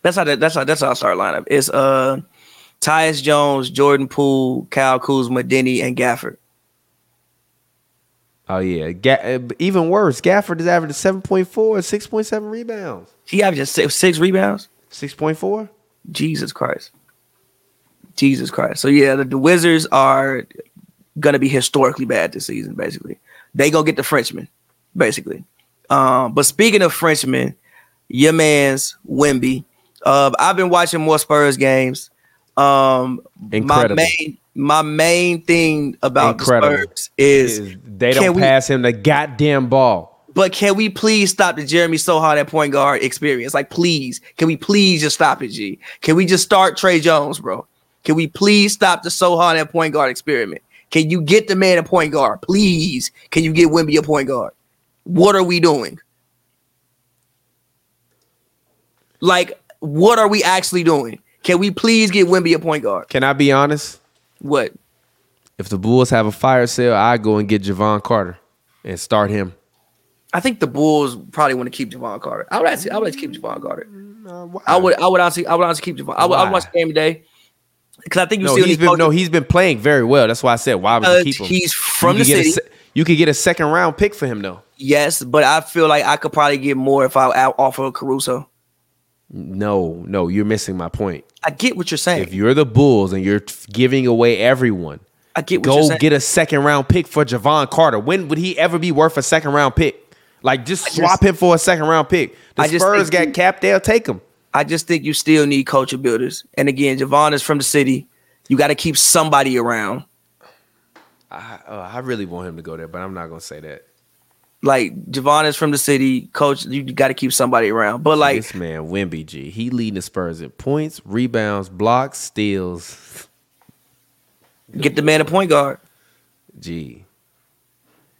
that's how that, that's how that's how I start lineup. It's uh, Tyus Jones, Jordan Poole, Kyle Kuzma, Deni, and Gafford. Oh yeah, Ga- uh, even worse. Gafford is averaging 7.4, 6.7 rebounds, He averaging six, six rebounds. 6.4. Jesus Christ. Jesus Christ. So yeah, the, the Wizards are gonna be historically bad this season. Basically, they gonna get the Frenchman. Basically, um, but speaking of Frenchmen, your man's Wemby. Uh, I've been watching more Spurs games. Um, my main my main thing about Incredible. the Spurs is, Is they don't we- pass him the goddamn ball. but can we please stop the Jeremy Sochan at point guard experience? Like, please, can we please just stop it, G? Can we just start Tre Jones, bro? Can we please stop the Sochan at point guard experiment? Can you get the man a point guard? Please, can you get Wemby a point guard? What are we doing? Like, what are we actually doing? Can we please get Wemby a point guard? Can I be honest? What? If the Bulls have a fire sale, I go and get Jevon Carter and start him. I think the Bulls probably want to keep Jevon Carter. I would actually, I would like to keep Jevon Carter. I would, I would honestly, I would honestly keep Jevon. I would, I would watch the game today because I think you No, still he's need been no, he's been playing very well. That's why I said why would Uh, keep him? he's from You the could get a city. you could get a second round pick for him though. Yes, but I feel like I could probably get more if I offer Caruso. No, no, you're missing my point. I get what you're saying. If you're the Bulls and you're giving away everyone, I get what you're go get a second round pick for Jevon Carter. When would he ever be worth a second round pick? Like just just- swap him for a second round pick. The I just Spurs got capped, they'll take him. I just think you still need culture builders. And again, Jevon is from the city. You got to keep somebody around. I, uh, I really want him to go there, but I'm not gonna say that. Like Jevon is from the city, coach. You got to keep somebody around. But like this man, Wemby G, he leading the Spurs in points, rebounds, blocks, steals. get the man a point guard. G.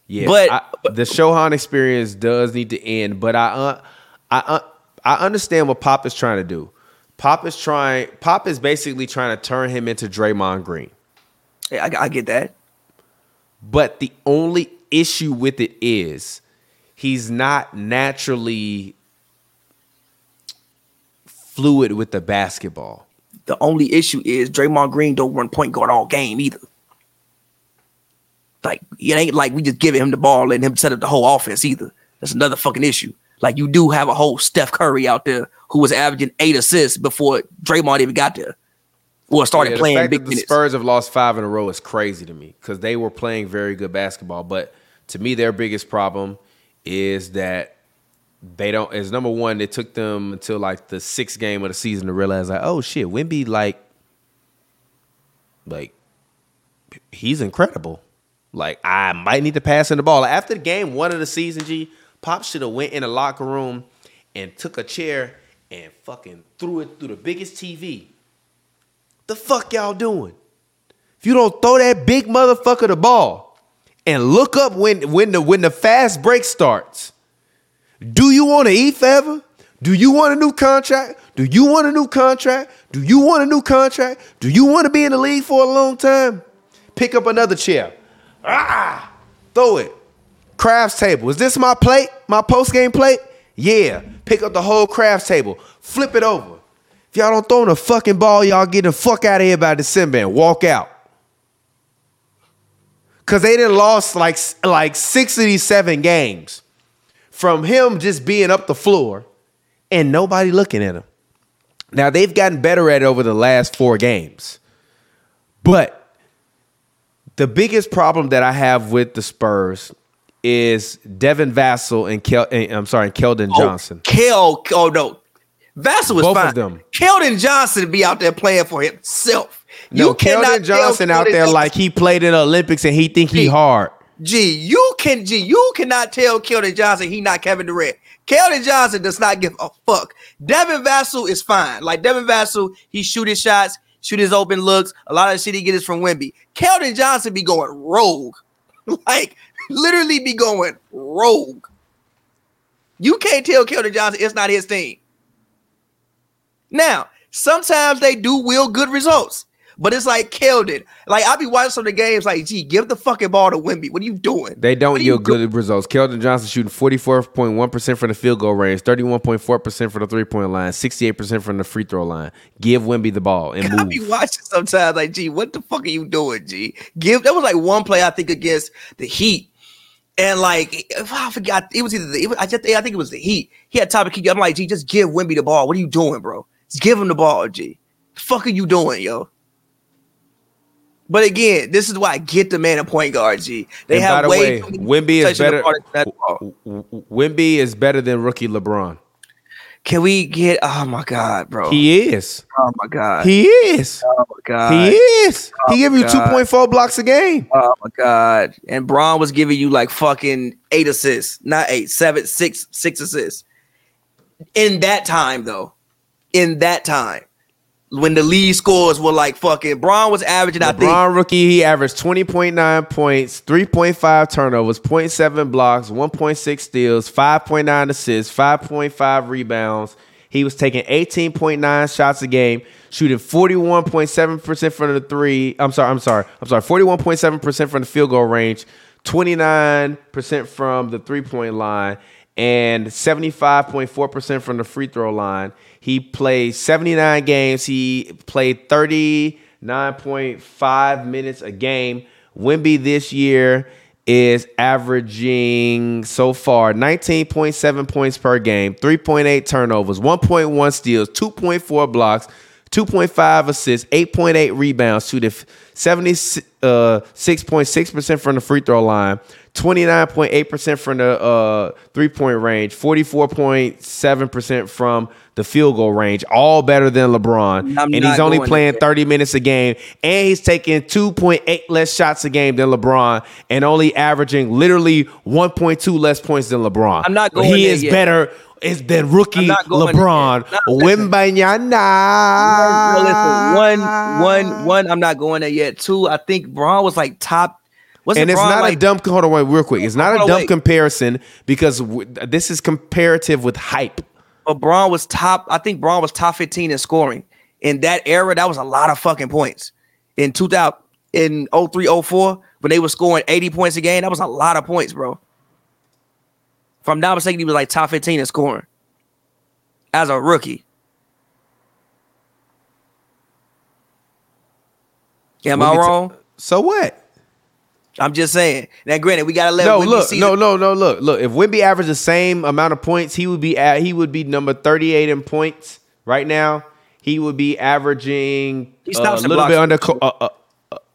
Yeah, But- I, the Sochan experience does need to end. But I, uh, I, uh, I understand what Pop is trying to do. Pop is trying. Pop is basically trying to turn him into Draymond Green. Yeah, I, I get that. But the only issue with it is he's not naturally fluid with the basketball. The only issue is Draymond Green don't run point guard all game either. Like it ain't like we just giving him the ball and him set up the whole offense either. That's another fucking issue. Like you do have a whole Steph Curry out there who was averaging eight assists before Draymond even got there, or started Yeah, playing big that the minutes. Spurs have lost five in a row is crazy to me because they were playing very good basketball. But to me, their biggest problem is that they don't. Is number one, it took them until like the sixth game of the season to realize like, oh shit, Wemby like, like he's incredible. Like I might need to pass in the ball. After the game one of the season, G Pop should have went in the locker room and took a chair and fucking threw it through the biggest TV. The fuck y'all doing? If you don't throw that big motherfucker the ball and look up when when the when the fast break starts, do you want to eat forever? Do you want a new contract? Do you want a new contract? Do you want a new contract? Do you want to be in the league for a long time? Pick up another chair. Ah, throw it. Crafts table. Is this my plate? My post game plate? Yeah. Pick up the whole crafts table. Flip it over. If y'all don't throw in the fucking ball, y'all get the fuck out of here by December and walk out. Cause they didn't lost like like six of these seven games from him just being up the floor and nobody looking at him. Now they've gotten better at it over the last four games. But the biggest problem that I have with the Spurs is Devin Vassell and Kel- eh, I'm sorry, and Keldon oh, Johnson. Oh, Kel, oh no, Vassell was Both of them. Keldon Johnson be out there playing for himself. No, cannot Keldon Johnson out there like he played in the Olympics and he think he hard. G, you can G, you cannot tell Keldon Johnson he not Kevin Durant. Keldon Johnson does not give a fuck. Devin Vassell is fine. Like Devin Vassell, he shoot his shots, shoot his open looks. A lot of shit he get is from Wemby. Keldon Johnson be going rogue, like literally be going rogue. You can't tell Keldon Johnson it's not his team. Now, sometimes they do will good results. But it's like Keldon. Like I be watching some of the games. Like, gee, give the fucking ball to Wemby. What are you doing? They don't What are you yield good results. Keldon Johnson shooting 44.1% from the field goal range, 31.4% from the three point line, 68% from the free throw line. Give Wemby the ball and move. I be watching sometimes. Like, gee, what the fuck are you doing? G, give. That was like one play I think against the Heat, and like I forgot it was either the. It was, I just I think it was the Heat. He had time to keep. I'm like, gee, just give Wemby the ball. What are you doing, bro? Just give him the ball, G. The fuck are you doing, yo? But again, this is why I get the man a point guard. G. They And have by the way way, Wemby is better. than that ball. W- w- Wemby is better than rookie LeBron. Can we get? Oh my god, bro. He is. oh my god. He is. oh my god. He is. Oh he give you 2.4 blocks a game. Oh my god! And Bron was giving you like fucking eight assists, not eight, seven, six, six assists. In that time, though, in that time, when the lead scores were like fucking, Bron was averaging. I think LeBron rookie, he averaged 20.9 points, 3.5 turnovers, 0.7 blocks, 1.6 steals, 5.9 assists, 5.5 rebounds. He was taking 18.9 shots a game, shooting 41.7% from the three. I'm sorry, I'm sorry, I'm sorry, 41.7% from the field goal range, 29% from the three point line, and 75.4% from the free throw line. He played 79 games. He played 39.5 minutes a game. Wemby this year is averaging so far 19.7 points per game, 3.8 turnovers, 1.1 steals, 2.4 blocks, 2.5 assists, 8.8 rebounds, shooting 76.6% from the free throw line, 29.8% from the uh, three point range, 44.7% from the field goal range, all better than LeBron. I'm and he's only playing 30 minutes a game, and he's taking 2.8 less shots a game than LeBron, and only averaging literally 1.2 less points than LeBron. I'm not going He is yet. better. Is than rookie I'm not going LeBron. there. No, listen. Wembanyama. Listen, one, one, one. I'm not going there yet. Two, I think Bron was like top. And it's not like, a dumb. Hold on, wait, real quick. It's not a dumb comparison because w- this is comparative with hype. But Bron was top. I think Bron was top 15 in scoring in that era. That was a lot of fucking points in 2000 in 03, 04 when they were scoring 80 points a game. That was a lot of points, bro. If I'm not mistaken, he was like top 15 in scoring as a rookie. Am Let I me t- wrong? So what? I'm just saying. Now, granted, we gotta let No, Wemby look, no, no, no, look, look. If Wemby averaged the same amount of points, he would be at he would be number thirty eight in points right now. He would be averaging He uh, a little bit under uh, uh,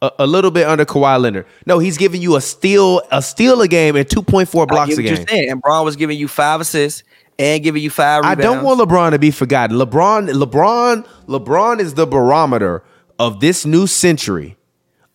uh, a little bit under Kawhi Leonard. No, he's giving you a steal a steal a game and two point four blocks a game. saying. And Bron was giving you five assists and giving you five I don't want LeBron to be forgotten. LeBron, LeBron, LeBron is the barometer of this new century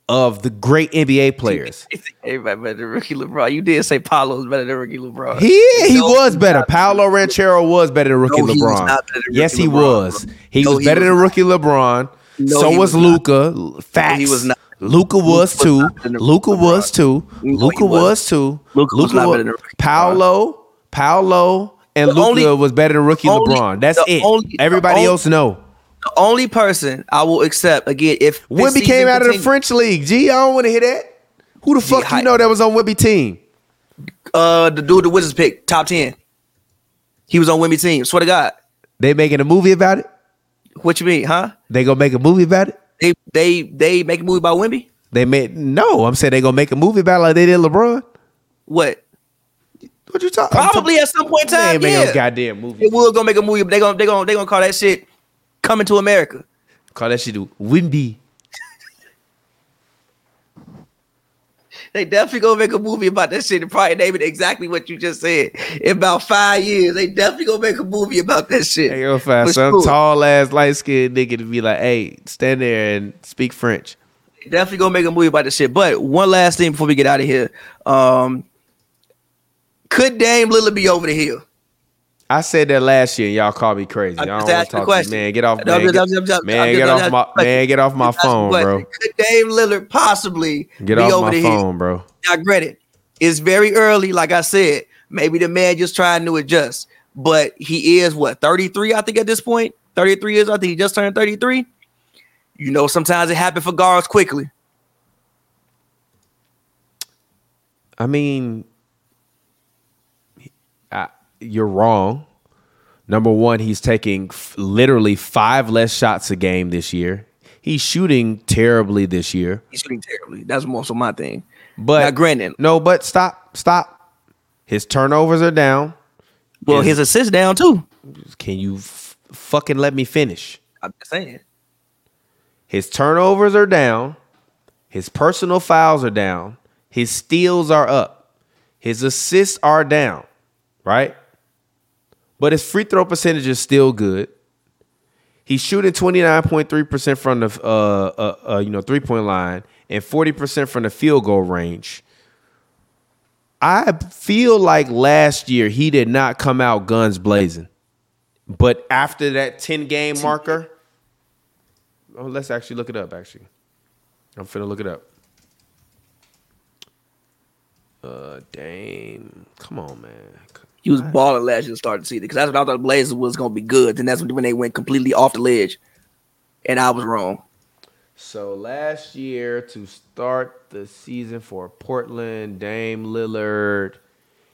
of the great NBA players. Everybody better than rookie LeBron. You did say Paolo was better than rookie LeBron. He he No, was better. Paolo Banchero was better than rookie No, he was LeBron. not better than yes, rookie he LeBron, was. bro. He No, was he better was than rookie LeBron. So was was. Luka. Facts. he was not. Luka was too. not better than Luka was too. Luka was too. Luka was not better than. Paolo, Paolo, and Luka was better than rookie LeBron. That's it. Everybody else know. The only person I will accept again if Wemby came out of the French league. Gee, I don't want to hear that. Who the fuck do you know that was on Wemby team? Uh, the dude the Wizards picked top ten. He was on Wemby team. Swear to God. They making a movie about it? What you mean, huh? They gonna make a movie about it? They they they make a movie about Wemby? They made no. I'm saying they gonna make a movie about like they did LeBron. What? What you talking? Probably at some point in time. They ain't make Yeah. no goddamn movie. They will gonna make a movie, but they gonna they gonna they gonna call that shit coming to America. Call that shit Wemby. They definitely gonna make a movie about that shit and probably name it exactly what you just said. In about five years, they definitely gonna make a movie about that shit. They gonna find For some sure. tall ass light skinned nigga to be like, hey, stand there and speak French. Definitely gonna make a movie about this shit. But one last thing before we get out of here. Um could Dame Lillard be over the hill? I said that last year, and y'all called me crazy. I'm Y'all just don't wanna asking talk to. Man, get off, man. Get, I'm just- I'm just- man, get off my man, get off my Just asking a phone, bro. Could Dame Lillard possibly Get be off over my the phone, bro. Now, granted, it's very early. Like I said, maybe the man just trying to adjust. But he is what 33, I think, at this point. 33 years. I think he just turned 33. You know, sometimes it happens for guards quickly. I mean, I, you're wrong. Number one, he's taking f- literally five less shots a game this year. He's shooting terribly this year. He's shooting terribly. That's also my thing. But Now, granted- no, but stop, stop. His turnovers are down. Well, His- his assists down too. Can you f- fucking let me finish? I'm just saying. His turnovers are down. His personal fouls are down. His steals are up. His assists are down, right? But his free throw percentage is still good. He's shooting 29.3% from the uh, uh, uh, you know three-point line and 40% from the field goal range. I feel like last year he did not come out guns blazing. But after that 10 game marker, Oh, let's actually look it up. Actually, I'm finna look it up. Uh, Dame, come on, man. He was balling last year to start the season because that's when I thought the Blazers was gonna be good. Then that's when when they went completely off the ledge, and I was wrong. So last year to start the season for Portland, Dame Lillard,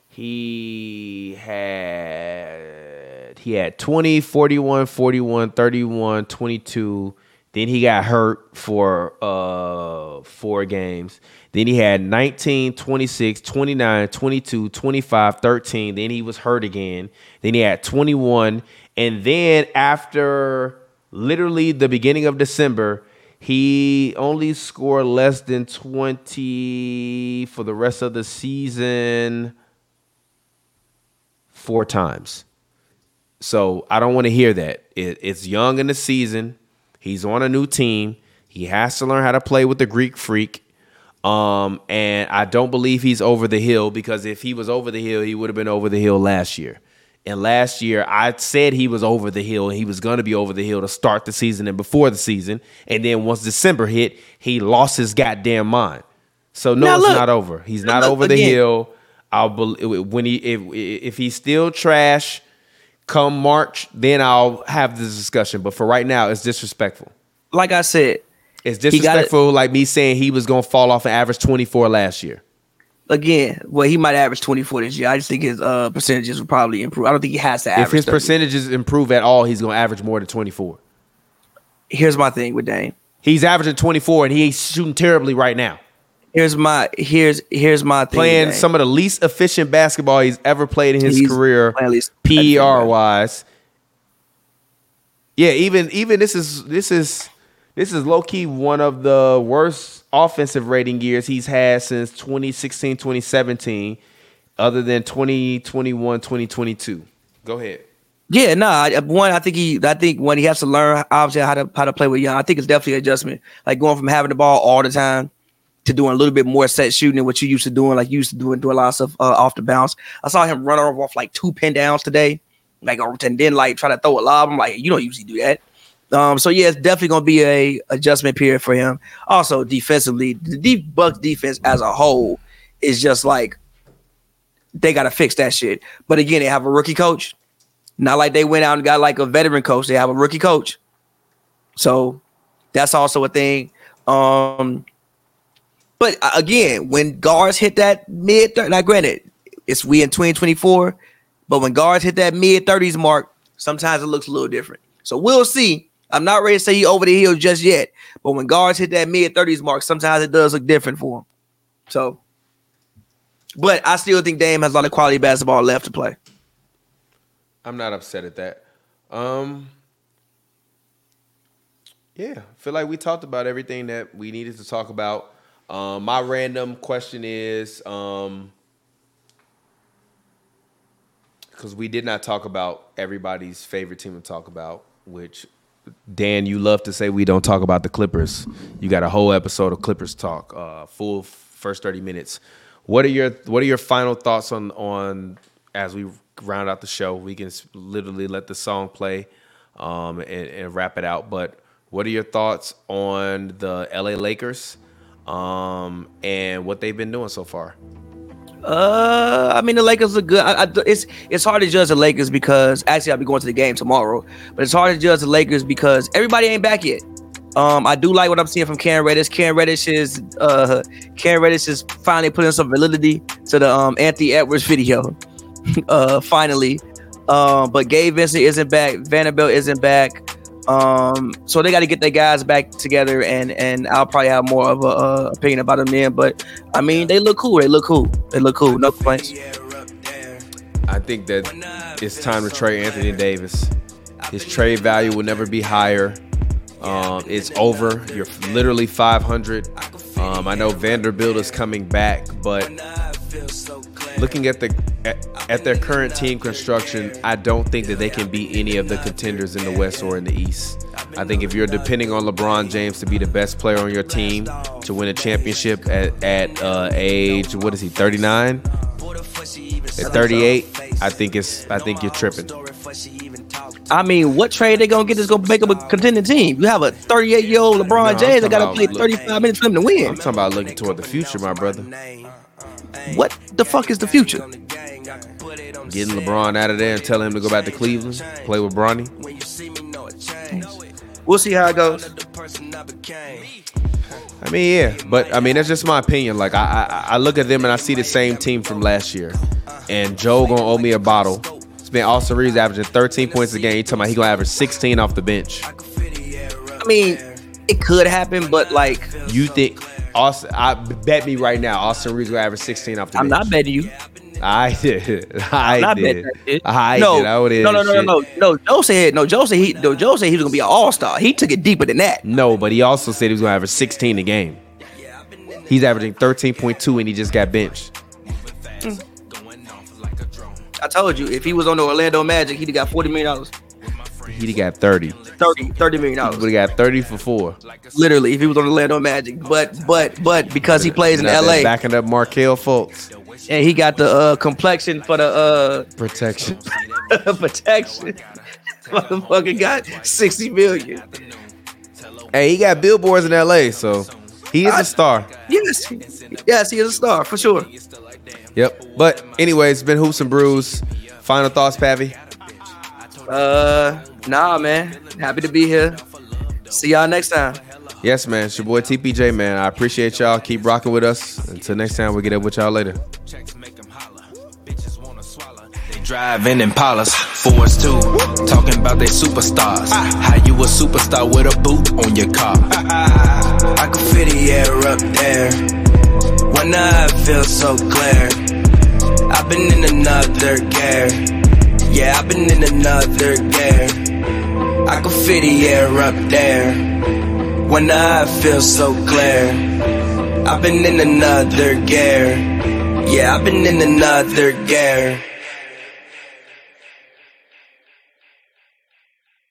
he had he had 20, 41, 41, 31, 22. Then he got hurt for uh four games. Then he had 19, 26, 29, 22, 25, 13. Then he was hurt again. Then he had 21 and then after literally the beginning of December, he only scored less than 20 for the rest of the season four times. So I don't want to hear that. It, it's young in the season. He's on a new team. He has to learn how to play with the Greek freak. Um, and I don't believe he's over the hill because if he was over the hill, he would have been over the hill last year. And last year, I said he was over the hill and he was going to be over the hill to start the season and before the season. And then once December hit, he lost his goddamn mind. So no, Now, it's look. not over. He's not over the again. hill. I'll bel when he if if he's still trash come March, then I'll have this discussion. But for right now, it's disrespectful. Like I said, It's He got it. disrespectful, like me saying he was gonna fall off an average 24 last year. again, well, he might average 24 this year. I just think his uh percentages will probably improve. I don't think he has to average. If his 30. percentages improve at all, he's gonna average more than 24. Here's my thing with Dame. He's averaging 24 and he's shooting terribly right now. Here's my here's here's my thing. Playing some of the least efficient basketball he's ever played in his He's career, PER wise. Yeah, even even this is this is this is low key one of the worst offensive rating years he's had since 2016 2017 other than 2021 2022. Go ahead. Yeah, no. I uh, one, I think he, I think when he has to learn obviously how to how to play with young, I think it's definitely an adjustment. Like going from having the ball all the time to doing a little bit more set shooting than what you used to doing. Like you used to doing do a lot of stuff uh, off the bounce. I saw him run off like two pin downs today, like and then like try to throw a lob. I'm like, you don't usually do that. Um, so yeah, it's definitely gonna be a adjustment period for him. Also, defensively, the deep Bucks defense as a whole is just like they gotta fix that shit. But again, they have a rookie coach. Not like they went out and got like a veteran coach. They have a rookie coach. So that's also a thing. Um, but uh, again, when guards hit that mid, now granted, it's we in 2024, but when guards hit that mid 30s mark, sometimes it looks a little different. So we'll see. I'm not ready to say he over the hill just yet, but when guards hit that mid 30s mark, sometimes it does look different for him. So, but I still think Dame has a lot of quality basketball left to play. I'm not upset at that. Um Yeah, feel like we talked about everything that we needed to talk about. Um my random question is um because we did not talk about everybody's favorite team to talk about, which Dan, you love to say we don't talk about the Clippers. You got a whole episode of Clippers talk, uh, full first thirty minutes. What are your What are your final thoughts on on as we round out the show? We can literally let the song play um, and, and wrap it out. But what are your thoughts on the LA Lakers um, and what they've been doing so far? Uh, I mean the Lakers are good. I, I, it's it's hard to judge the Lakers because actually I'll be going to the game tomorrow, but it's hard to judge the Lakers because everybody ain't back yet. Um, I do like what I'm seeing from Cam Reddish. Cam Reddish is uh, Cam Reddish is finally putting some validity to the um Anthony Edwards video. uh, finally, um, but Gabe Vincent isn't back. Vanderbilt isn't back. Um, so they got to get their guys back together, and and I'll probably have more of a uh, opinion about them then. But I mean, they look cool. They look cool. They look cool. No complaints. I think that it's time to trade Anthony Davis. His trade value will never be higher. Um, it's over. You're literally 500. Um, I know Vanderbilt is coming back, but looking at the at, at their current team construction, I don't think that they can beat any of the contenders in the West or in the East. I think if you're depending on LeBron James to be the best player on your team to win a championship at, at uh, age what is he 39 at 38 I think it's I think you're tripping I mean, what trade they gonna get that's gonna make up a contending team? You have a 38 year old LeBron No, James that got to play about- 35 minutes for him to win. I'm talking about looking toward the future my brother What the fuck is the future? getting LeBron out of there and telling him to go back to Cleveland play with Bronny We'll see how it goes. I mean, yeah, but I mean that's just my opinion. Like I, I, I look at them and I see the same team from last year, and Joe gonna owe me a bottle. It's been Austin Reaves averaging 13 points a game. He talking about he gonna average 16 off the bench. I mean, it could happen, but like, You think Austin, I bet me right now, Austin Reaves will average 16 off the I'm bench. not betting you. I did. I I'm did. betting that shit. I no, did. I would no, no, no, no, no, no. Joe said no. Joe said he. No, Joe said he was gonna be an all star. He took it deeper than that. No, but he also said he was going to average 16 a game. He's averaging 13.2 and he just got benched. Hmm. I told you, if he was on the Orlando Magic, he'd have got forty million dollars. He'd have got 30. 30, 30 million dollars. Would have got 30 for four. Literally, if he was on the Orlando Magic. But but but because he plays in Not LA Backing up Markelle Fultz. and he got the uh, complexion for the Protection. uh protection. protection. Motherfucker got 60 million. hey, he got billboards in LA, so he is I- a star. Yes. Yes, he is a star for sure. Yep. But anyways, it's been Hoops and Brews. Final thoughts, Pappy? Uh nah man. Happy to be here. See y'all next time. Yes, man. It's your boy TPJ, man. I appreciate y'all. Keep rocking with us. Until next time, we'll get up with y'all later. They driving Impalas, fours too, talking about they superstars. How you a superstar with a boot on your car? I can feel the air up there. When I feel so clear. I've been in another gear. Yeah, I've been in another gear. I can feel the air up there. When I feel so clear. I've been in another gear. Yeah, I've been in another gear.